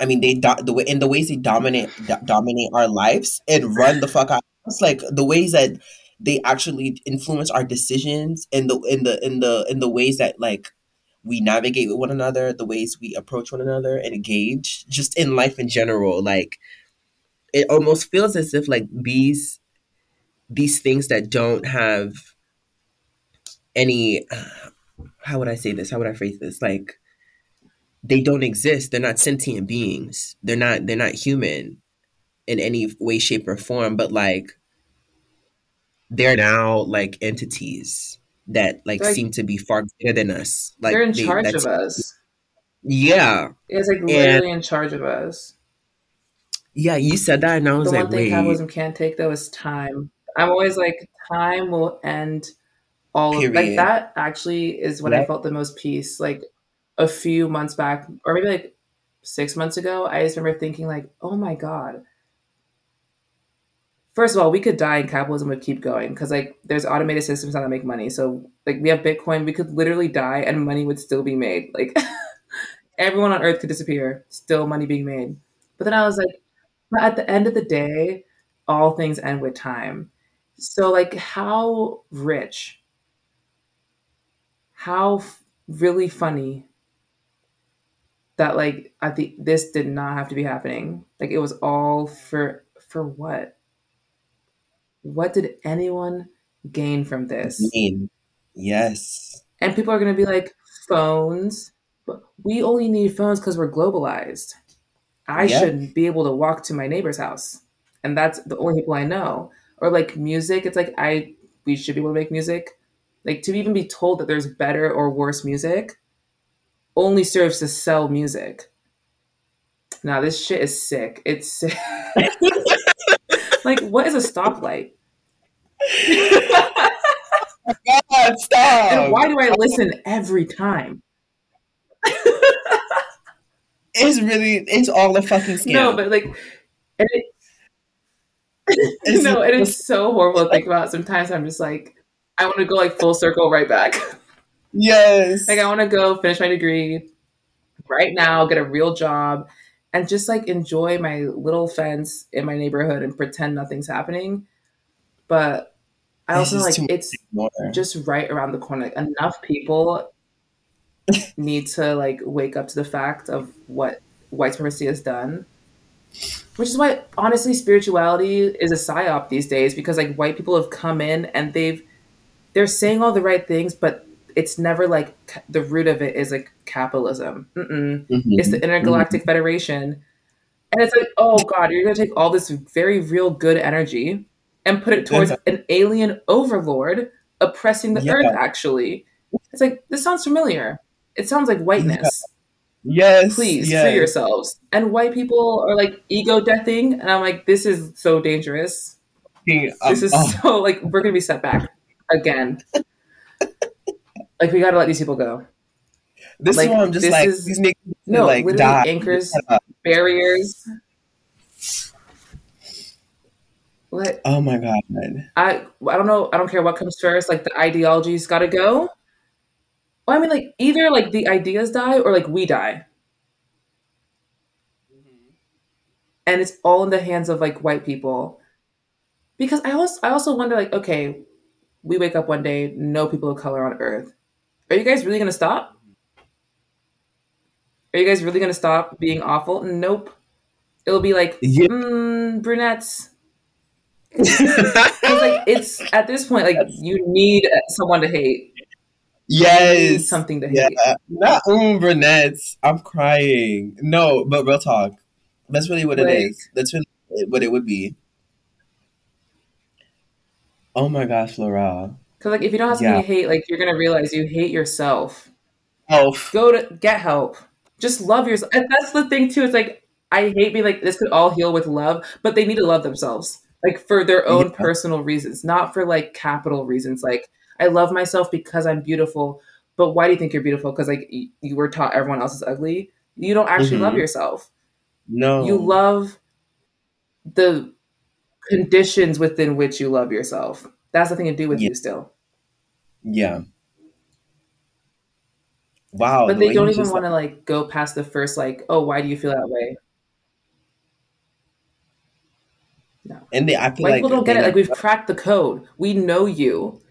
I mean, they do, the way in the ways they dominate do, dominate our lives and run the fuck out. It's like the ways that they actually influence our decisions and the in the in the in the ways that like we navigate with one another, the ways we approach one another and engage, just in life in general. Like it almost feels as if like these these things that don't have any how would I say this? How would I phrase this? Like they don't exist. They're not sentient beings. They're not they're not human in any way, shape, or form, but like they're now like entities that like, like seem to be far greater than us. Like they're in they, charge of us. Yeah. It's like literally and, in charge of us. Yeah, you said that and I was the like, one thing Wait. capitalism can't take though is time. I'm always like, time will end all Period. of like that actually is when yep. I felt the most peace. Like a few months back, or maybe like six months ago, I just remember thinking like, oh my God. First of all, we could die and capitalism would keep going because like there's automated systems that make money. So like we have Bitcoin, we could literally die and money would still be made. Like everyone on earth could disappear, still money being made. But then I was like, but at the end of the day, all things end with time. So like how rich, how f- really funny that like I think this did not have to be happening. Like it was all for for what? What did anyone gain from this? Gain. Yes. And people are going to be like phones, but we only need phones cuz we're globalized. I yep. should be able to walk to my neighbor's house. And that's the only people I know. Or like music, it's like I we should be able to make music. Like to even be told that there's better or worse music only serves to sell music. Now this shit is sick. It's sick. like, what is a stoplight? God, stop! And why do I listen every time? it's really, it's all a fucking scam. No, but like, and it, no, and it's so horrible to think about. Sometimes I'm just like, I want to go like full circle right back. Yes. Like I want to go finish my degree right now, get a real job, and just like enjoy my little fence in my neighborhood and pretend nothing's happening. But I also like it's just right around the corner. Like, enough people need to like wake up to the fact of what white supremacy has done. Which is why honestly spirituality is a psyop these days because like white people have come in and they've they're saying all the right things, but it's never like the root of it is like capitalism. Mm-hmm. It's the Intergalactic mm-hmm. Federation. And it's like, oh God, you're going to take all this very real good energy and put it towards an alien overlord oppressing the yeah. earth, actually. It's like, this sounds familiar. It sounds like whiteness. Yeah. Yes. Please yes. free yourselves. And white people are like ego deathing. And I'm like, this is so dangerous. um, this is oh. so like, we're going to be set back again. like, we got to let these people go. This like, is why I'm just like, is, these niggas no, like, die. anchors, barriers What? Oh my god. I I don't know. I don't care what comes first. Like the ideology's got to go. Well, I mean, like either like the ideas die or like we die, mm-hmm. and it's all in the hands of like white people. Because I also I also wonder like okay, we wake up one day, no people of color on Earth. Are you guys really gonna stop? Are you guys really gonna stop being awful? Nope. It'll be like yeah. mm, brunettes like it's at this point like you need someone to hate. Yes, something to hate. Yeah. Not um brunettes. I'm crying. No, but real talk. That's really what like, it is. That's really what it would be. Oh my gosh, Laura. Because like if you don't have something yeah. to hate, like you're gonna realize you hate yourself. Oh, go to get help. Just love yourself. And that's the thing too. It's like I hate being like this could all heal with love, but they need to love themselves like for their own yeah. personal reasons, not for like capital reasons. Like I love myself because I'm beautiful, but why do you think you're beautiful? Because like you, you were taught everyone else is ugly. You don't actually mm-hmm. love yourself. No, you love the conditions within which you love yourself. That's the thing to do with yeah. you still. Yeah. Wow. But the they don't even want to like go past the first like, oh, why do you feel that way? No. And they, I feel White like people don't get it. Like we've cracked the code. We know you.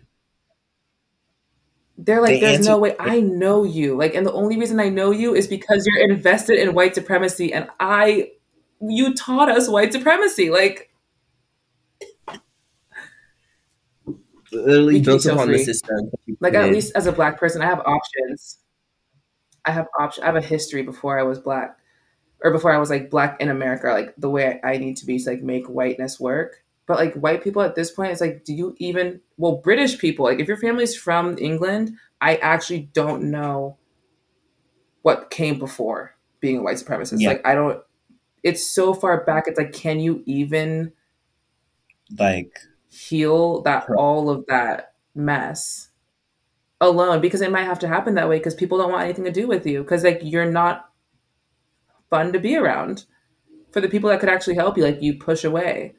They're like, they there's answer- no way. I know you. Like, and the only reason I know you is because you're invested in white supremacy, and I, you taught us white supremacy. Like, literally built upon free. the system. Like, at least as a black person, I have options. I have option. I have a history before I was black or before I was like black in America, like the way I need to be to like make whiteness work. But like white people at this point, it's like, do you even well British people, like if your family's from England, I actually don't know what came before being a white supremacist. Yeah. Like I don't it's so far back, it's like, can you even like heal that all of that mess alone? Because it might have to happen that way because people don't want anything to do with you. Because like you're not fun to be around. For the people that could actually help you, like you push away.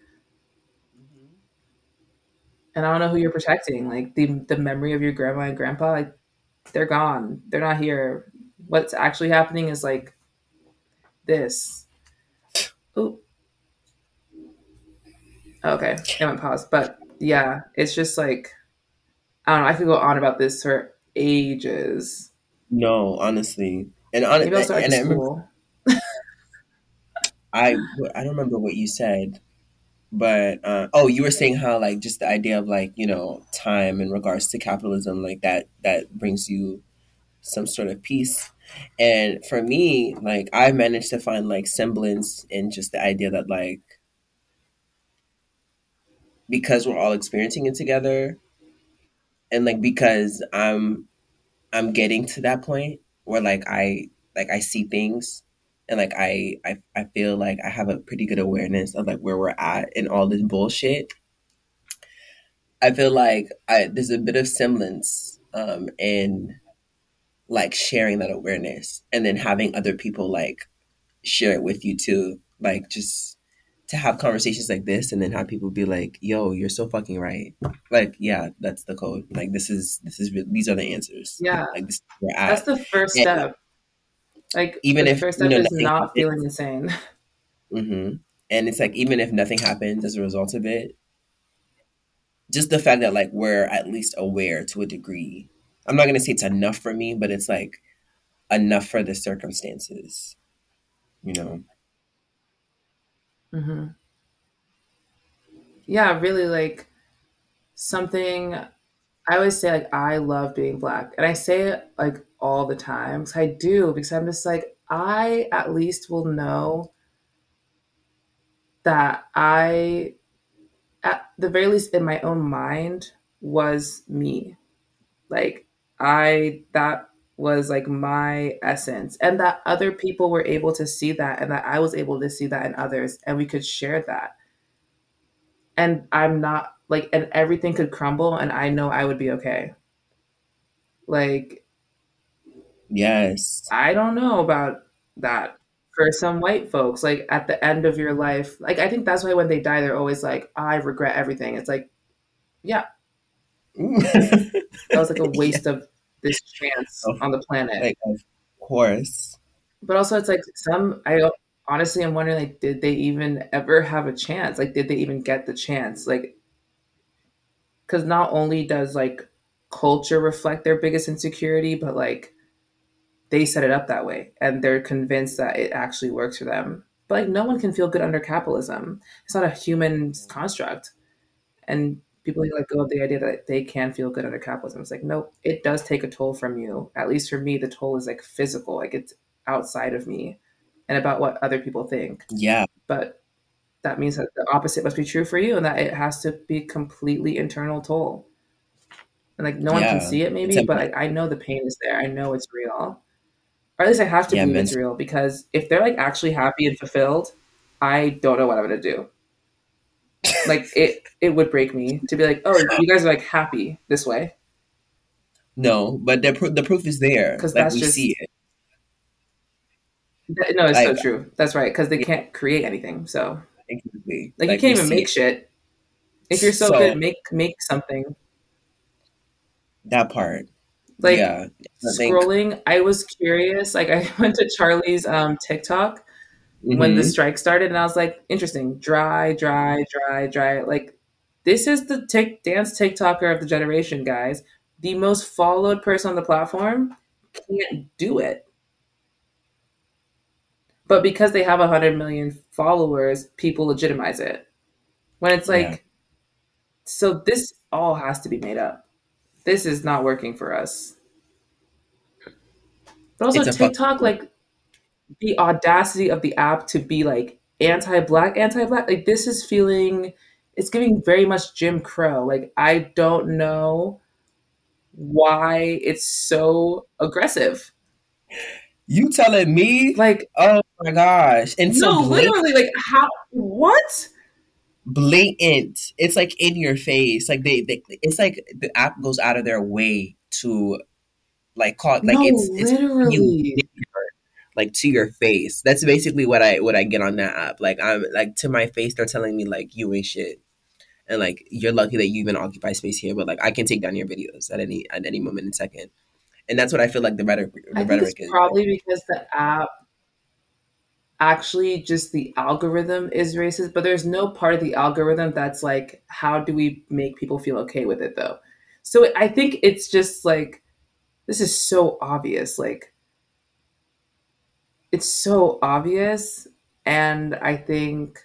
Mm-hmm. And I don't know who you're protecting. Like the the memory of your grandma and grandpa, like they're gone. They're not here. What's actually happening is like this. Oh. Okay, I went pause. But yeah, it's just like I don't know. I could go on about this for ages. No, honestly, and on, Maybe I'll start and, and school. I I don't remember what you said, but uh, oh, you were saying how like just the idea of like you know time in regards to capitalism, like that that brings you some sort of peace. And for me, like I managed to find like semblance in just the idea that like because we're all experiencing it together, and like because I'm I'm getting to that point where like I like I see things and like I, I I feel like I have a pretty good awareness of like where we're at in all this bullshit. I feel like I there's a bit of semblance um in like sharing that awareness and then having other people like share it with you too. Like just to have conversations like this and then have people be like, "Yo, you're so fucking right." Like, yeah, that's the code. Like this is this is these are the answers. Yeah, like this That's the first and, step like even if first step you know, is not happens. feeling insane. Mm-hmm. And it's like even if nothing happens as a result of it, just the fact that like we're at least aware to a degree. I'm not gonna say it's enough for me, but it's like enough for the circumstances, you know. Mm-hmm. Yeah, really like something I always say like I love being black. And I say it like all the time. I do because I'm just like I at least will know that I at the very least in my own mind was me. Like I that was like my essence and that other people were able to see that and that I was able to see that in others and we could share that. And I'm not like and everything could crumble and I know I would be okay. Like Yes. I don't know about that for some white folks like at the end of your life. Like I think that's why when they die they're always like I regret everything. It's like yeah, that was like a waste yeah. of this chance oh, on the planet. Like, of course. But also, it's like some. I honestly, I'm wondering, like, did they even ever have a chance? Like, did they even get the chance? Like, because not only does like culture reflect their biggest insecurity, but like they set it up that way and they're convinced that it actually works for them. But like, no one can feel good under capitalism. It's not a human construct. And people let go of the idea that they can feel good under capitalism. It's like, nope, it does take a toll from you. At least for me, the toll is like physical, like it's outside of me and about what other people think. Yeah. But that means that the opposite must be true for you and that it has to be completely internal toll. And like no one yeah. can see it maybe, but like I know the pain is there. I know it's real. Or at least I have to yeah, believe it's real because if they're like actually happy and fulfilled, I don't know what I'm gonna do like it it would break me to be like, oh, you guys are like happy this way. No, but the the proof is there because like, that's we just see it. no, it's like, so true. That's right because they can't create anything. So exactly, like, like you can't even make it. shit. If you're so, so, good, make make something. That part. Like yeah, scrolling. I was curious. Like I went to Charli's um TikTok mm-hmm. when the mm-hmm. strike started, and I was like, interesting, dry, dry, dry, dry. Like this is the tick dance TikToker of the generation, guys. The most followed person on the platform can't do it. But because they have 100 million followers, people legitimize it. When it's like, yeah. so this all has to be made up. This is not working for us. But also, TikTok, fu- like, the audacity of the app to be like anti-black, anti-black. Like this is feeling it's giving very much Jim Crow. Like I don't know why it's so aggressive. You telling me? Like, oh my gosh! And so no, literally, like how? What? Blatant. It's like in your face. Like they, they it's like the app goes out of their way to like call like no, it's, it's literally like to your face. That's basically what I what I get on that app. Like I'm like to my face, they're telling me like you ain't shit. And like you're lucky that you even occupy space here, but like I can take down your videos at any at any moment in second. And that's what I feel like the rhetoric the I rhetoric is. Probably because the app actually just the algorithm is racist, but there's no part of the algorithm that's like, how do we make people feel okay with it though? So I think it's just like this is so obvious. Like it's so obvious and i think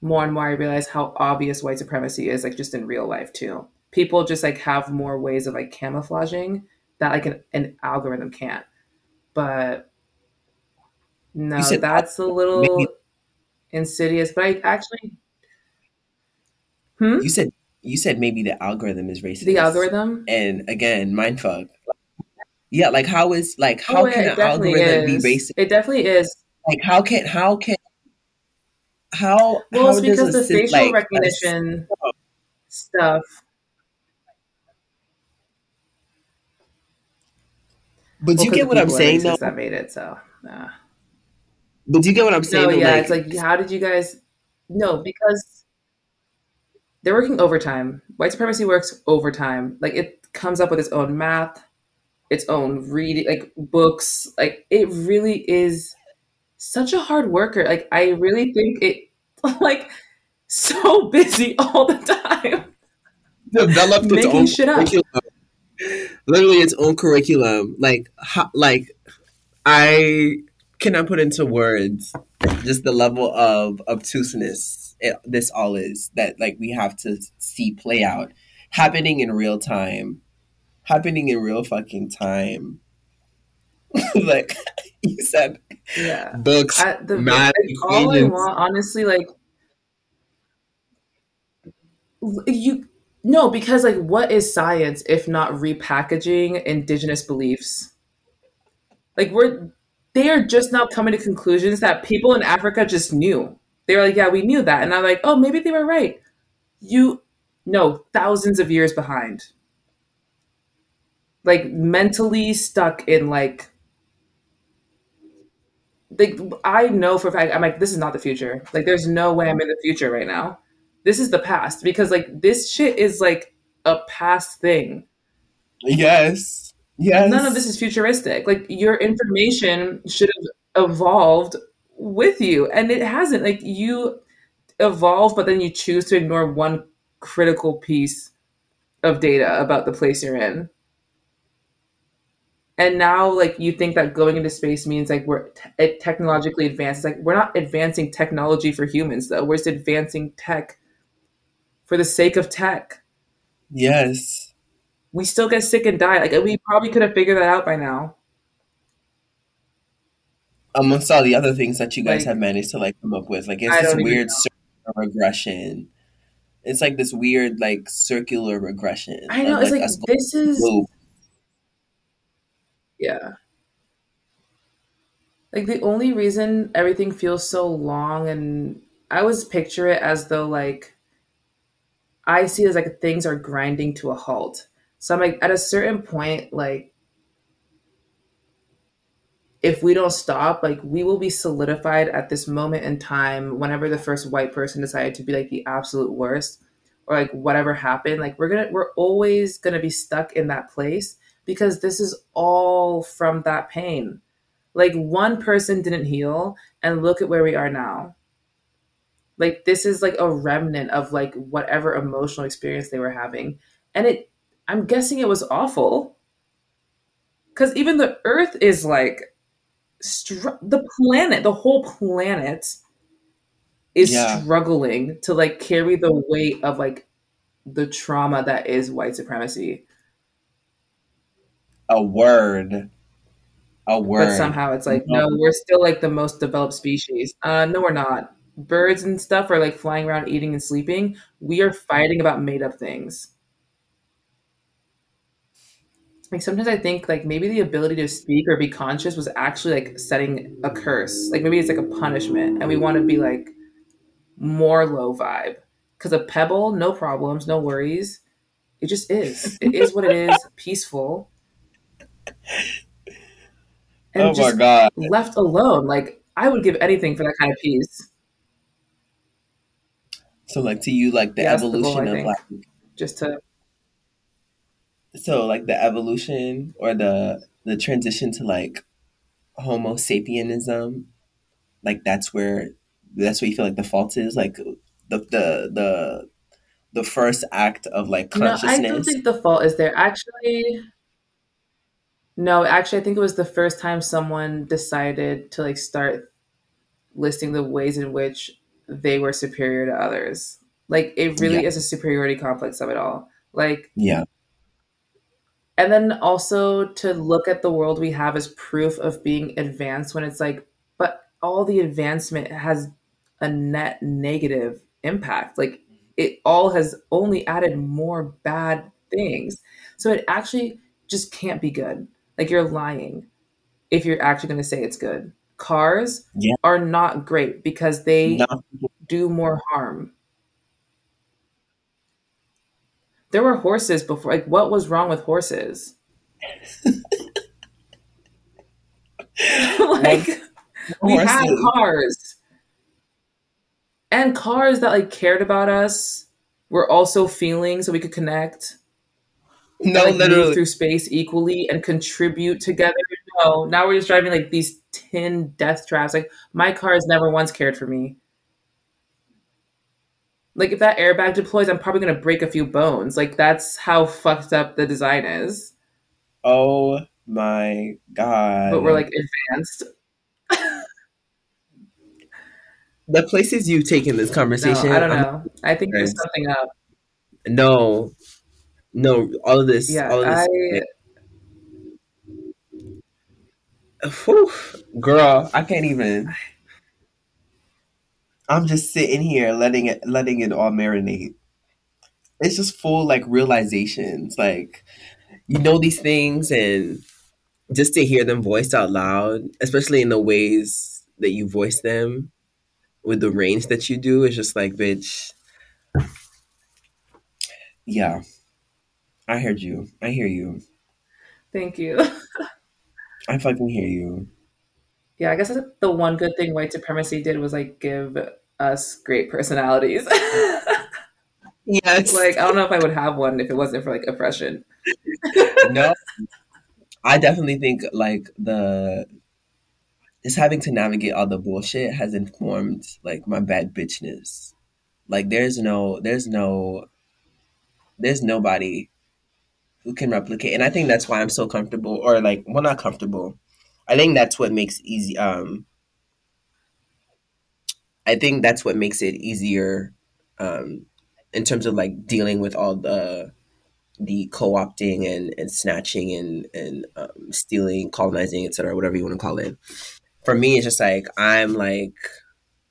more and more i realize how obvious white supremacy is like just in real life too. People just like have more ways of like camouflaging that like an, an algorithm can't. But no that's a little maybe, insidious but i actually hmm? you said you said maybe the algorithm is racist. the algorithm? And again mindfuck yeah, like how is like oh, how oh, can an algorithm is. be racist? It definitely is. Like how can how can how well how it's because the facial like, recognition stuff But do you get what I'm saying though? That made it so. Nah. But do you get what I'm saying? No, yeah, like, it's like how did you guys? No, because they're working overtime. White supremacy works overtime. Like it comes up with its own math, its own reading like books like it really is such a hard worker like i really think it like so busy all the time developed its Making own shit up. curriculum. Literally its own curriculum. Like, ho- like I cannot put into words just the level of obtuseness it, this all is that like we have to see play out happening in real time, happening in real fucking time. like you said, Yeah. books, I, the, math, like, all I want, honestly, like you no, because like what is science if not repackaging indigenous beliefs? Like we're they are just now coming to conclusions that people in Africa just knew. They were like, yeah, we knew that. And I'm like, oh, maybe they were right. You no, thousands of years behind. Like mentally stuck in like like I know for a fact I'm like this is not the future. Like there's no way I'm in the future right now. This is the past because like this shit is like a past thing. Yes. Yes. None of this is futuristic. Like your information should have evolved with you and it hasn't. Like you evolve but then you choose to ignore one critical piece of data about the place you're in. And now, like, you think that going into space means like we're te- technologically advanced. It's like we're not advancing technology for humans, though. We're just advancing tech for the sake of tech. Yes. We still get sick and die. Like, we probably could have figured that out by now. Amongst all the other things that you guys Like- have managed to like come up with, like it's this weird circular regression. It's like this weird like circular regression. I know. It's like us this is loop. Yeah. Like the only reason everything feels so long, and I always picture it as though like I see it as like things are grinding to a halt. So I'm like, at a certain point, like if we don't stop, like we will be solidified at this moment in time whenever the first white person decided to be like the absolute worst or like whatever happened, like we're gonna we're always gonna be stuck in that place because this is all from that pain. Like one person didn't heal and look at where we are now. Like this is like a remnant of like whatever emotional experience they were having. And it I'm guessing it was awful. Cuz even the earth is like str- the planet, the whole planet is Yeah. struggling to like carry the weight of like the trauma that is white supremacy. A word. A word. But somehow it's like, no, we're still like the most developed species. Uh, no, we're not. Birds and stuff are like flying around, eating and sleeping. We are fighting about made up things. Like sometimes I think like maybe the ability to speak or be conscious was actually like setting a curse. Like maybe it's like a punishment, and we want to be like more low vibe. Because a pebble, no problems, no worries. It just is. It is what it is. Peaceful. And oh my just god. left alone. Like I would give anything for that kind of peace. So like to you like the Yeah, that's the goal, evolution of like Just to so like the evolution or the the transition to like homo sapienism like that's where that's where you feel like the fault is like the the the the first act of like no, I don't consciousness think the fault is there. Actually, no. Actually, I think it was the first time someone decided to like start listing the ways in which they were superior to others. Like it really Yeah. is a superiority complex of it all. Like yeah and then also to look at the world we have as proof of being advanced when it's like but all the advancement has a net negative impact like it all has only added more bad things so it actually just can't be good like you're lying if you're actually going to say it's good. Cars Yeah. are not great because they Not- do more harm. There were horses before like what was wrong with horses? Like we had cars. And cars that like cared about us were also feeling so we could connect no like move literally through space equally and contribute together no now we're just driving like these tin death traps like my car has never once cared for me Like if that airbag deploys, I'm probably gonna break a few bones. Like that's how fucked up the design is. Oh my god. But we're like advanced. the places you take in this conversation. No, I don't know. I'm, i think there's something up. No, no, all of this. Yeah, all of this. I, whew, girl, I can't even. I'm just sitting here letting it letting it all marinate. It's just full like realizations. Like you know these things and just to hear them voiced out loud, especially in the ways that you voice them with the range that you do, is just like, bitch. Yeah. I heard you. I hear you. Thank you. I fucking hear you. Yeah, I guess the one good thing white supremacy did was like give us great personalities. yes. Like I don't know if I would have one if it wasn't for like oppression. no. I definitely think like the just having to navigate all the bullshit has informed like my bad bitchness. Like there's no there's no there's nobody who can replicate and I think that's why I'm so comfortable or like well not comfortable. I think that's what makes easy um I think that's what makes it easier um in terms of like dealing with all the the co-opting and, and snatching and, and um, stealing, colonizing, etc., whatever you want to call it. For me, it's just like I'm like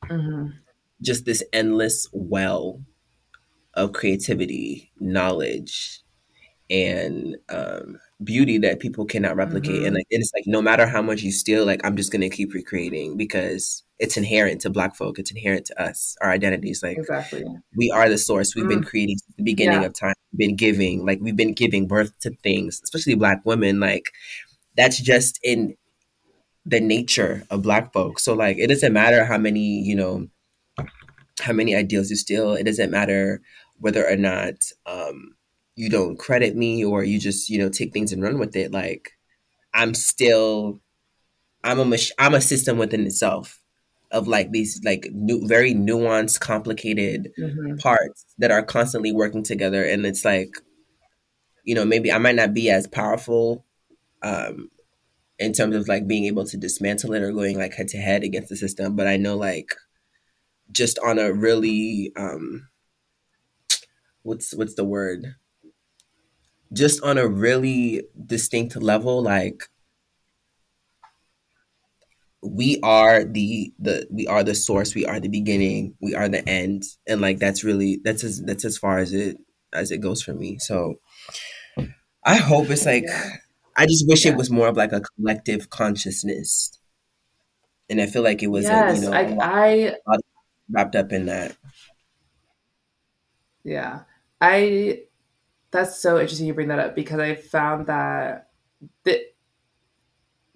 mm-hmm. just this endless well of creativity, knowledge, and um, beauty that people cannot replicate. Mm-hmm. And, like, and it's like no matter how much you steal, like I'm just gonna keep recreating because it's inherent to Black folk. It's inherent to us, our identities. Like exactly, we are the source. We've mm. been creating since the beginning yeah. of time. We've been giving, like we've been giving birth to things, especially Black women. Like that's just in the nature of Black folks. So like it doesn't matter how many you know how many ideals you steal. It doesn't matter whether or not um, you don't credit me or you just you know take things and run with it like i'm still i'm a mach- i'm a system within itself of like these like new very nuanced complicated mm-hmm. parts that are constantly working together. And it's like you know maybe i might not be as powerful um in terms of like being able to dismantle it or going like head to head against the system. But i know like just on a really um what's what's the word just on a really distinct level like we are the the we are the source we are the beginning we are the end and like that's really that's as that's as far as it as it goes for me. So i hope it's like i just wish yeah. it was more of like a collective consciousness. And i feel like it was yes, you know I, I wrapped up in that. Yeah. I that's so interesting you bring that up because I found that the,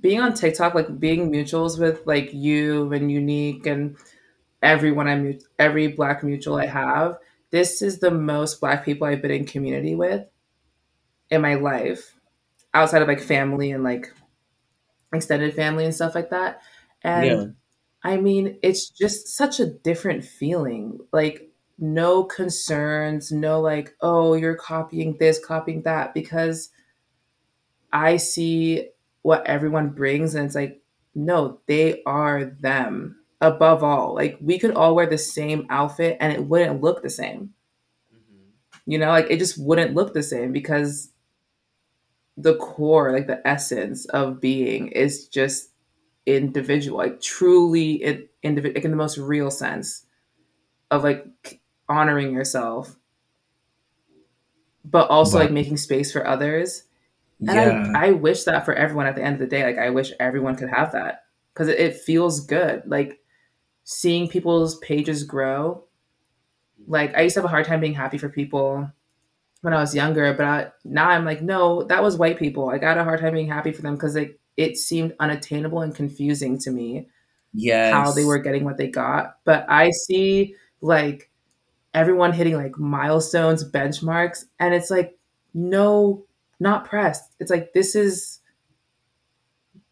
being on TikTok, like being mutuals with like you and Unique and everyone I every Black mutual I have, this is the most Black people I've been in community with in my life, outside of like family and like extended family and stuff like that. And yeah. I mean, it's just such a different feeling. Like no concerns, no like, oh, you're copying this, copying that, because I see what everyone brings and it's like, no, they are them above all. Like, we could all wear the same outfit and it wouldn't look the same. Mm-hmm. You know, like it just wouldn't look the same because the core, like the essence of being is just individual, like truly in, individual, like in the most real sense of like honoring yourself, but also but, like making space for others. And yeah. I, I wish that for everyone at the end of the day. Like I wish everyone could have that because it, it feels good. Like seeing people's pages grow. Like I used to have a hard time being happy for people when I was younger, but I, now I'm like, no, that was white people. I got a hard time being happy for them because like it seemed unattainable and confusing to me. Yes. How they were getting what they got. But I see like everyone hitting like milestones, benchmarks, and it's like, no, not pressed. It's like, this is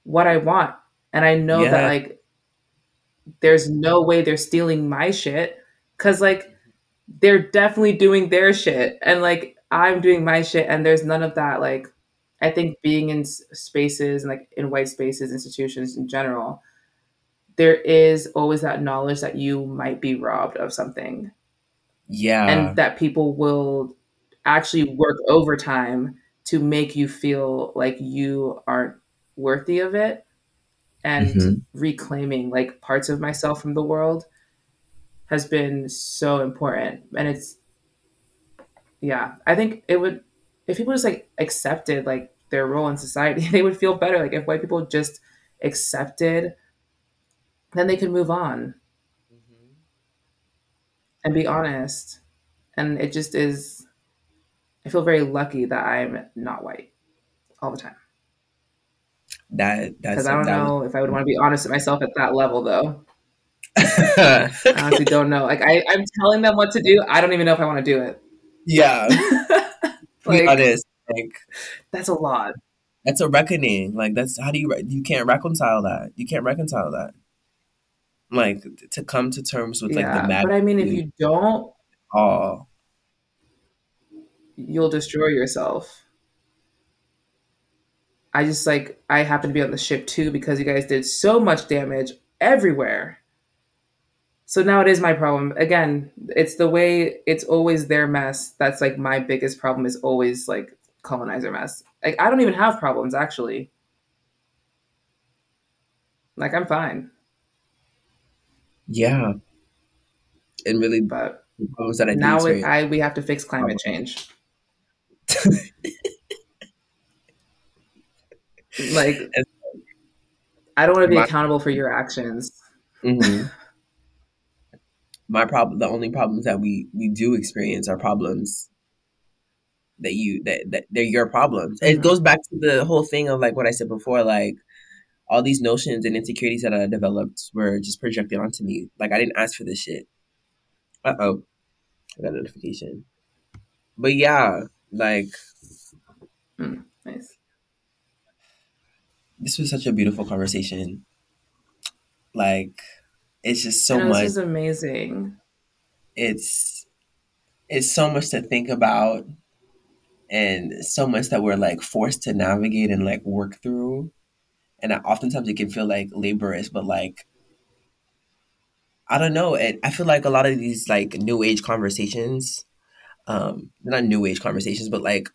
what I want. And I know yeah. that like there's no way they're stealing my shit. Cause like they're definitely doing their shit and like I'm doing my shit and there's none of that like I think being in spaces and like in white spaces institutions in general there is always that knowledge that you might be robbed of something yeah and that people will actually work overtime to make you feel like you aren't worthy of it and mm-hmm. reclaiming like parts of myself from the world has been so important and it's yeah i think it would if people just like accepted like their role in society they would feel better like if white people just accepted then they could move on. And be honest and it just is i feel very lucky that i'm not white all the time that because i don't that know if i would want to be honest with myself at that level though I honestly don't know. Like I, I'm telling them what to do. I don't even know if I want to do it. Yeah. like, be honest. Like that's a lot. That's a reckoning. Like that's how do you you can't reconcile that. You can't reconcile that. Like mm. to come to terms with like yeah, the But I mean, if you don't, oh, you'll destroy yourself. I just like I happen to be on the ship too because you guys did so much damage everywhere. So now it is my problem. Again, it's the way it's always their mess. That's like my biggest problem is always like colonizer mess. Like I don't even have problems actually. Like I'm fine. Yeah. And really but problems that I now it, I we have to fix climate change. like I don't want to be my, accountable for your actions. Mm-hmm my problem the only problems that we we do experience are problems that you that, that they're your problems mm-hmm. it goes back to the whole thing of like what i said before like all these notions and insecurities that i developed were just projected onto me like i didn't ask for this shit uh-oh i got a notification but yeah like mm, nice this was such a beautiful conversation like it's just so much. This is amazing. It's it's so much to think about, and so much that we're like forced to navigate and like work through. And I, oftentimes it can feel like laborious, but like I don't know. And I feel like a lot of these like new age conversations, um, not new age conversations, but like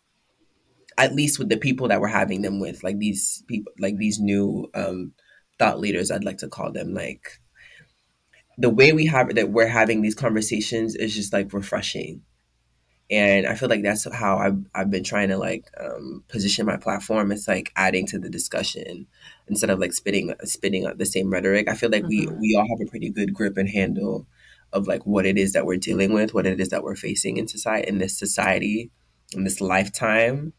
at least with the people that we're having them with, like these people, like these new um, thought leaders, I'd like to call them, like the way we have that we're having these conversations is just like refreshing and i feel like that's how i've, I've been trying to like um, position my platform it's like adding to the discussion instead of like spitting spitting the same rhetoric i feel like mm-hmm. we we all have a pretty good grip and handle of like what it is that we're dealing with what it is that we're facing in society in this society in this lifetime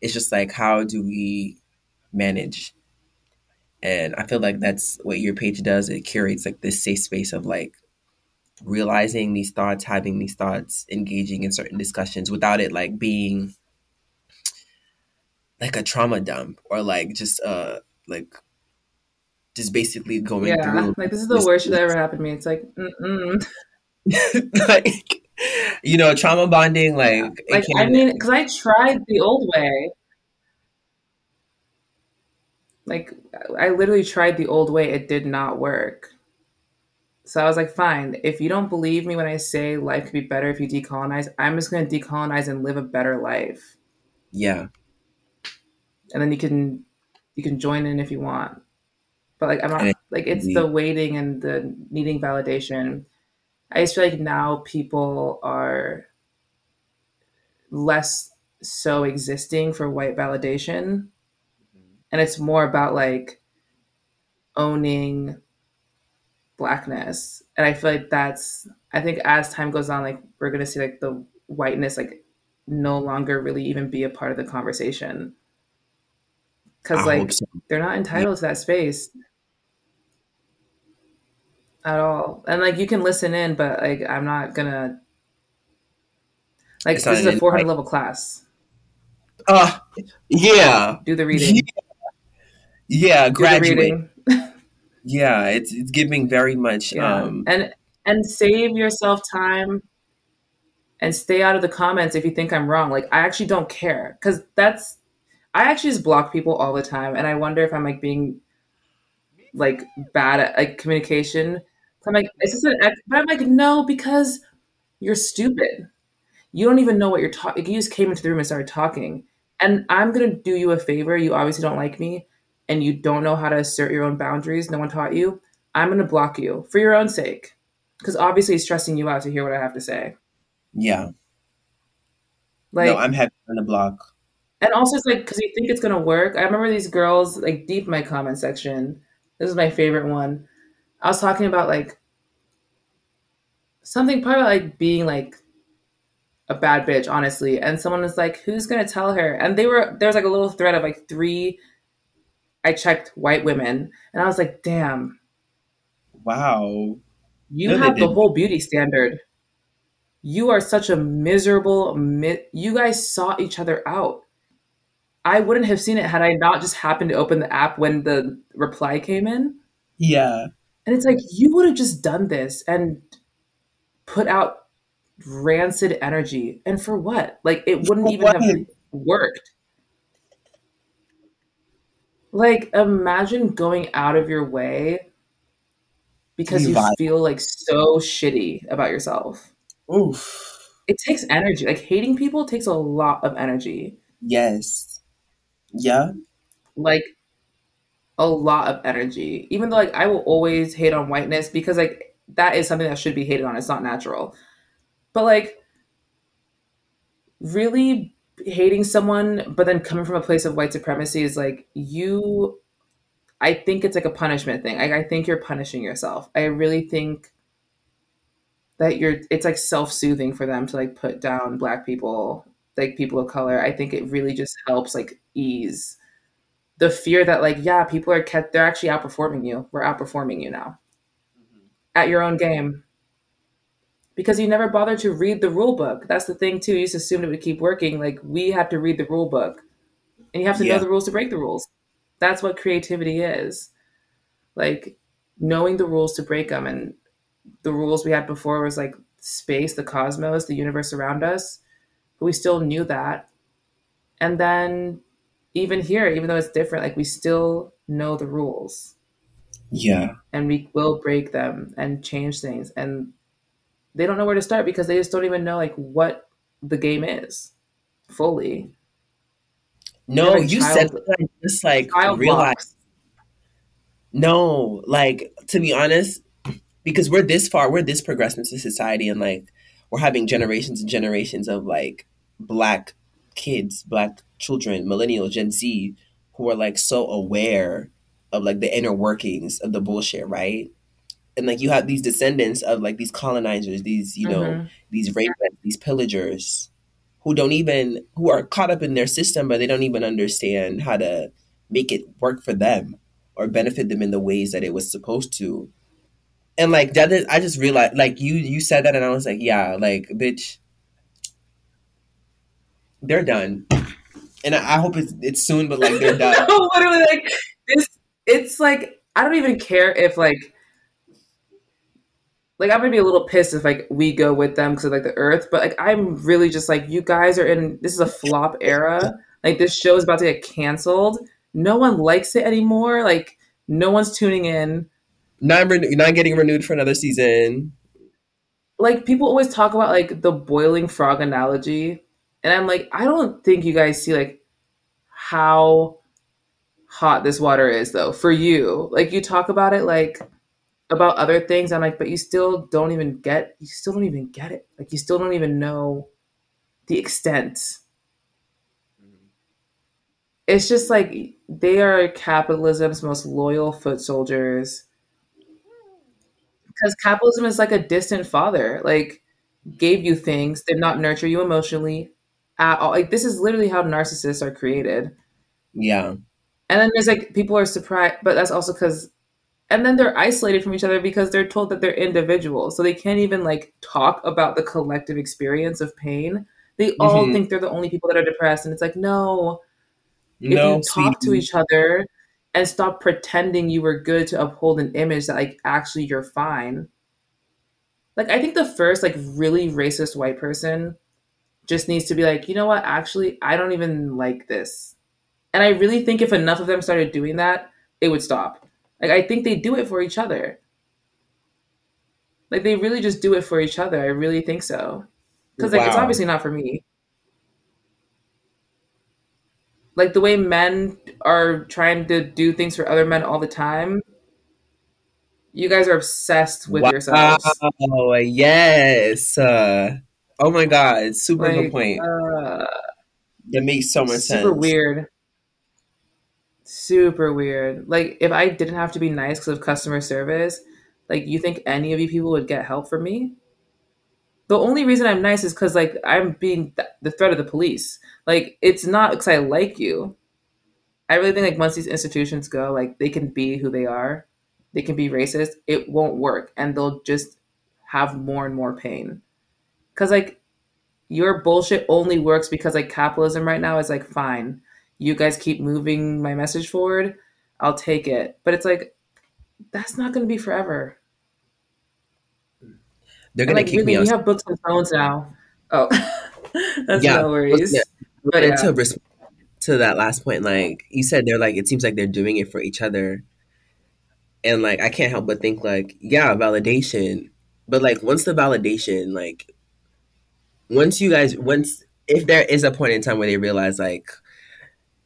it's just like how do we manage and I feel like that's what your page does. It curates like this safe space of like realizing these thoughts, having these thoughts, engaging in certain discussions without it like being like a trauma dump or like just uh like just basically going yeah, through like this is the worst that ever happened to me. It's like like you know trauma bonding like yeah. like I mean because I tried the old way like I literally tried the old way, it did not work. So I was like, fine, if you don't believe me when I say life could be better if you decolonize, I'm just going to decolonize and live a better life. Yeah. And then you can you can join in if you want. But like I'm not like it's the waiting and the needing validation. I just feel like now people are less so existing for white validation and it's more about like owning blackness. And i feel like that's i think as time goes on like we're gonna see like the whiteness like no longer really even be a part of the conversation. Because like so. they're not entitled yeah. to that space. At all. And like you can listen in but like i'm not gonna like it's this is a 400 level class. Uh yeah. Do the reading. Yeah. Yeah, graduate. Yeah, it's it's giving very much. Yeah. Um, and and save yourself time. and stay out of the comments if you think I'm wrong. Like I actually don't care because that's I actually just block people all the time, and I wonder if I'm like being like bad at like communication. I'm like, is this an? ex-? But I'm like, no, because you're stupid. You don't even know what you're talking. You just came into the room and started talking, and I'm gonna do you a favor. You obviously don't like me, and you don't know how to assert your own boundaries. No one taught you. I'm gonna block you for your own sake, because obviously it's stressing you out to hear what I have to say. Yeah. Like, no, I'm happy on the block. and also it's like because you think it's gonna work. I remember these girls like deep in my comment section. This is my favorite one. I was talking about like something probably like being like a bad bitch, honestly. And someone was like, "Who's gonna tell her?" And they were there was like a little thread of like three. I checked white women, and I was like, "Damn, Wow. you No, have the whole beauty standard. You are such a miserable. Mi- you guys sought each other out. I wouldn't have seen it had I not just happened to open the app when the reply came in. Yeah. And it's like you would have just done this and put out rancid energy, and for what? Like it wouldn't For even what? have worked. Like imagine going out of your way because You you feel like so shitty about yourself. Oof. It takes energy. Like hating people takes a lot of energy. Yes. Yeah. Like a lot of energy. Even though like I will always hate on whiteness because like that is something that should be hated on. It's not natural. But like really hating someone but then coming from a place of white supremacy is like you I think it's like a punishment thing. Like I think you're punishing yourself. I really think that you're it's like self-soothing for them to like put down black people, like people of color. I think it really just helps like ease the fear that like yeah, people are kept they're actually outperforming you. We're outperforming you now mm-hmm. at your own game because you never bothered to read the rule book. That's the thing too. You just assumed it would keep working. Like we have to read the rule book, and you have to know the rules to break the rules. That's what creativity is. Like knowing the rules to break them, and the rules we had before was like space, the cosmos, the universe around us. But we still knew that, and then even here, even though it's different, like we still know the rules, Yeah. and we will break them and change things, and they don't know where to start because they just don't even know like what the game is fully. No, you said that just like Child realized. blocks. No, like to be honest, because we're this far, we're this progressed into society, and like we're having generations and generations of like black kids, black children, millennials, Gen Z, who are like so aware of like the inner workings of the bullshit, right? And like you have these descendants of like these colonizers, these you know Mhm. these rapists, these pillagers, who don't even who are caught up in their system, but they don't even understand how to make it work for them or benefit them in the ways that it was supposed to. And like that, is, I just realized, like you you said that, and I was like, yeah, like bitch, they're done. And I, I hope it's it's soon, but like they're done. Literally, like this. It's like I don't even care if like like I'm gonna be a little pissed if like we go with them because like the Earth, but like I'm really just like you guys are in. This is a flop era. Like this show is about to get canceled. No one likes it anymore. Like no one's tuning in. Not renew- not getting renewed for another season. like people always talk about like the boiling frog analogy and i'm like i don't think you guys see like how hot this water is though for you like you talk about it like about other things i'm like but you still don't even get you still don't even get it. Like you still don't even know the extent. Mm-hmm. It's just like they are capitalism's most loyal foot soldiers. Because capitalism is like a distant father like gave you things did not nurture you emotionally at all. Like this is literally how narcissists are created. Yeah, and then there's like people are surprised but that's also because and then they're isolated from each other because they're told that they're individuals so they can't even like talk about the collective experience of pain they all Mhm. think they're the only people that are depressed and it's like no if no, you talk to each other and stop pretending you were good to uphold an image that like actually you're fine like I think the first like really racist white person just needs to be like, you know what, actually I don't even like this. And I really think if enough of them started doing that, it would stop. Like I think they do it for each other. Like they really just do it for each other. I really think so. Because like it's obviously not for me. Like the way men are trying to do things for other men all the time, you guys are obsessed with Wow. yourselves. Yes. Uh, oh my God. Super good point. uh That makes so much super sense. Super weird. Super weird. Like if I didn't have to be nice because of customer service, like you think any of you people would get help from me? The only reason I'm nice is because like I'm being th- the threat of the police. Like it's not because I like you. I really think like once these institutions go, like they can be who they are, they can be racist. It won't work, and they'll just have more and more pain. Because like your bullshit only works because like capitalism right now is like fine. You guys keep moving my message forward. I'll take it, but it's like that's not going to be forever. They're gonna like kick me really, out. we have books and phones now. Oh, that's Yeah. no Yeah. But And to respond to that last point, like you said, they're like it seems like they're doing it for each other, and like I can't help but think like, yeah, validation, but like once the validation, like once you guys, once if there is a point in time where they realize like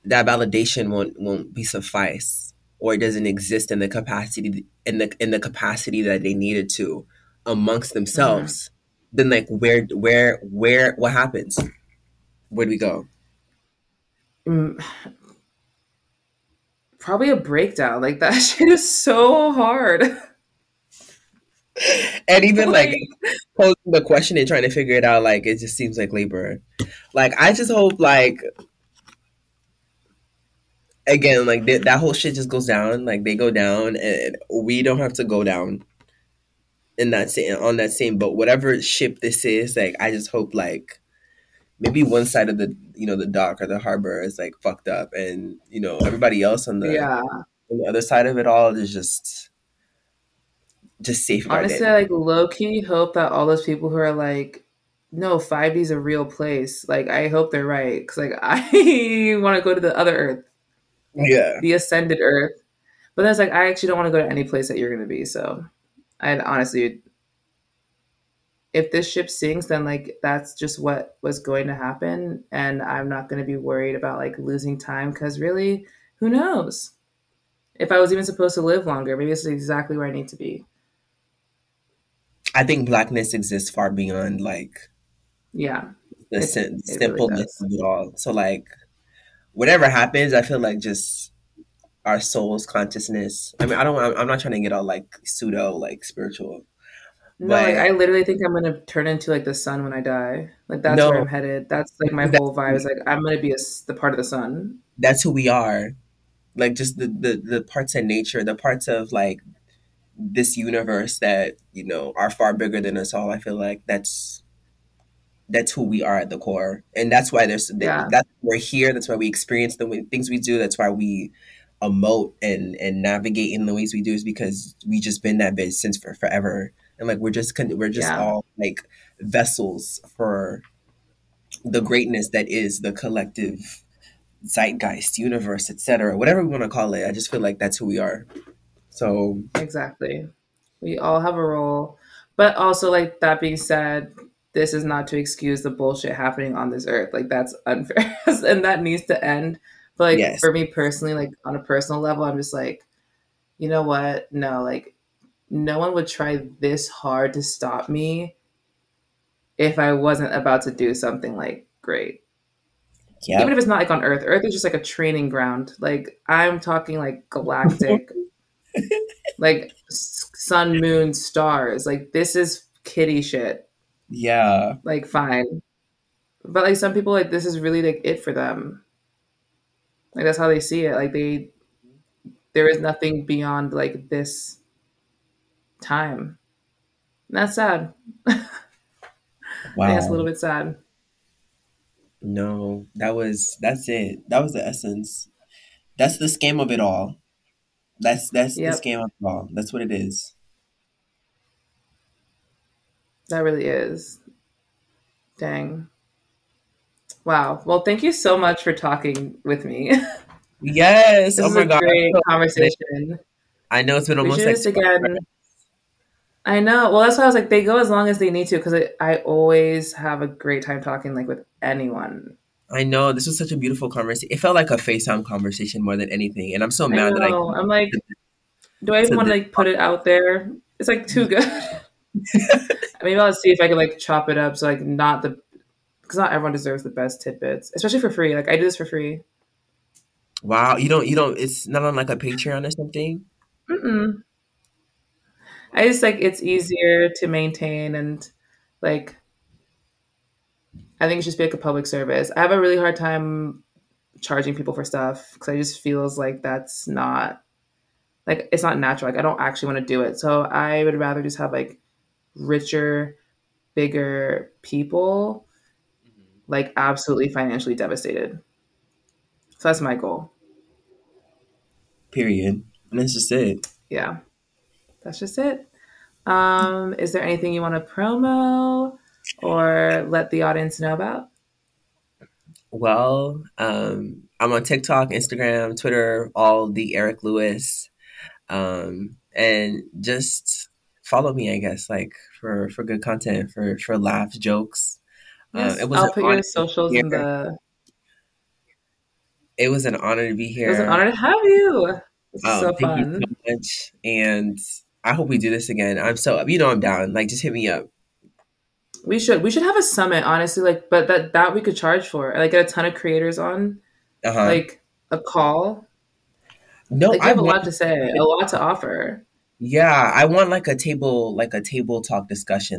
that validation won't won't be suffice or it doesn't exist in the capacity in the in the capacity that they needed to amongst themselves, then like where where where what happens? Where do we go? Mm, probably a breakdown. Like that shit is so hard. And even like like posing the question and trying to figure it out, like it just seems like labor. Like I just hope like again, like th- that whole shit just goes down. Like they go down, and we don't have to go down in that same on that same boat. Whatever ship this is, like I just hope like maybe one side of the you know the dock or the harbor is like fucked up, and you know everybody else on the yeah, on the other side of it all is just just safe. honestly. I like low key hope that all those people who are like, no, 5D is a real place. Like I hope they're right because like I want to go to the other Earth, Yeah, the ascended Earth. But that's like I actually don't want to go to any place that you're gonna be. So I'd honestly if this ship sinks, then like that's just what was going to happen, and I'm not going to be worried about like losing time because really, who knows if I was even supposed to live longer? Maybe this is exactly where I need to be. I think blackness exists far beyond like Yeah, the, it sim- it really simpleness does. of it all. So like whatever happens, I feel like just our soul's consciousness. I mean, I don't. I'm, I'm not trying to get all like pseudo like spiritual, No, like but I literally think I'm gonna turn into like the sun when I die. Like that's where I'm headed. That's like my that's whole vibe. Is like I'm gonna be a the part of the sun. that's who we are. Like just the, the the parts of nature, the parts of like this universe that you know are far bigger than us all. I feel like that's that's who we are at the core, and that's why there's Yeah, that's why we're here. That's why we experience the way, things we do. That's why we emote and and navigate in the ways we do is because we just been that bitch since for forever, and like we're just con- we're just yeah, all like vessels for the greatness that is the collective zeitgeist, universe, etc. Whatever we want to call it. I just feel like that's who we are. So exactly. We all have a role. But also, like, that being said, this is not to excuse the bullshit happening on this earth. Like, that's unfair. and that needs to end. But, like, yes, for me personally, like, on a personal level, I'm just like, you know what? No, like, no one would try this hard to stop me if I wasn't about to do something, like, great. Yeah. Even if it's not, like, on earth. Earth is just, like, a training ground. Like, I'm talking, like, galactic, like, sun, moon, stars. Like, this is kitty shit yeah, like fine. But like some people like this is really like it for them. Like that's how they see it. Like they there is nothing beyond like this time. And that's sad. Think that's a little bit sad. No, that was that's it. That was the essence. That's the scam of it all. That's that's the scam of it all. That's what it is. That really is. Dang. Wow. Well, thank you so much for talking with me. Yes. this oh is my a god. great conversation. I know it's been almost like this again. I know. Well, that's why I was like, they go as long as they need to because I, I always have a great time talking like with anyone. I know this was such a beautiful conversation. It felt like a FaceTime conversation more than anything, and I'm so I mad that I. I'm like, do I even want to like put it out there? It's like too mm-hmm. good. Maybe I'll see if I can like chop it up so like not the because not everyone deserves the best tidbits, especially for free. Like I do this for free. Wow, you don't, you don't. It's not on like a Patreon or something. Mm-mm. I just like it's easier to maintain and like I think it should just be like a public service. I have a really hard time charging people for stuff because I just feels like that's not like it's not natural. Like I don't actually want to do it. So I would rather just have like richer, bigger people like absolutely financially devastated. So that's my goal. Period. And that's just it. Yeah. That's just it. Um, is there anything you want to promo or let the audience know about? Well, um, I'm on TikTok, Instagram, Twitter, all the Erick Louis, um, and just follow me. I guess like for for good content, for for laughs, jokes. Um, Yes, it was I'll put your socials in the. It was an honor to be here. It was an honor to have you. Um, so thank you fun. so much, and I hope we do this again. I'm so you know I'm down. Like just hit me up. We should we should have a summit, honestly. Like, but that that we could charge for. Like, get a ton of creators on, Uh huh. like a call. No, Like, I have a lot to say, a lot to offer. Yeah, I want like a table, like a table talk discussion.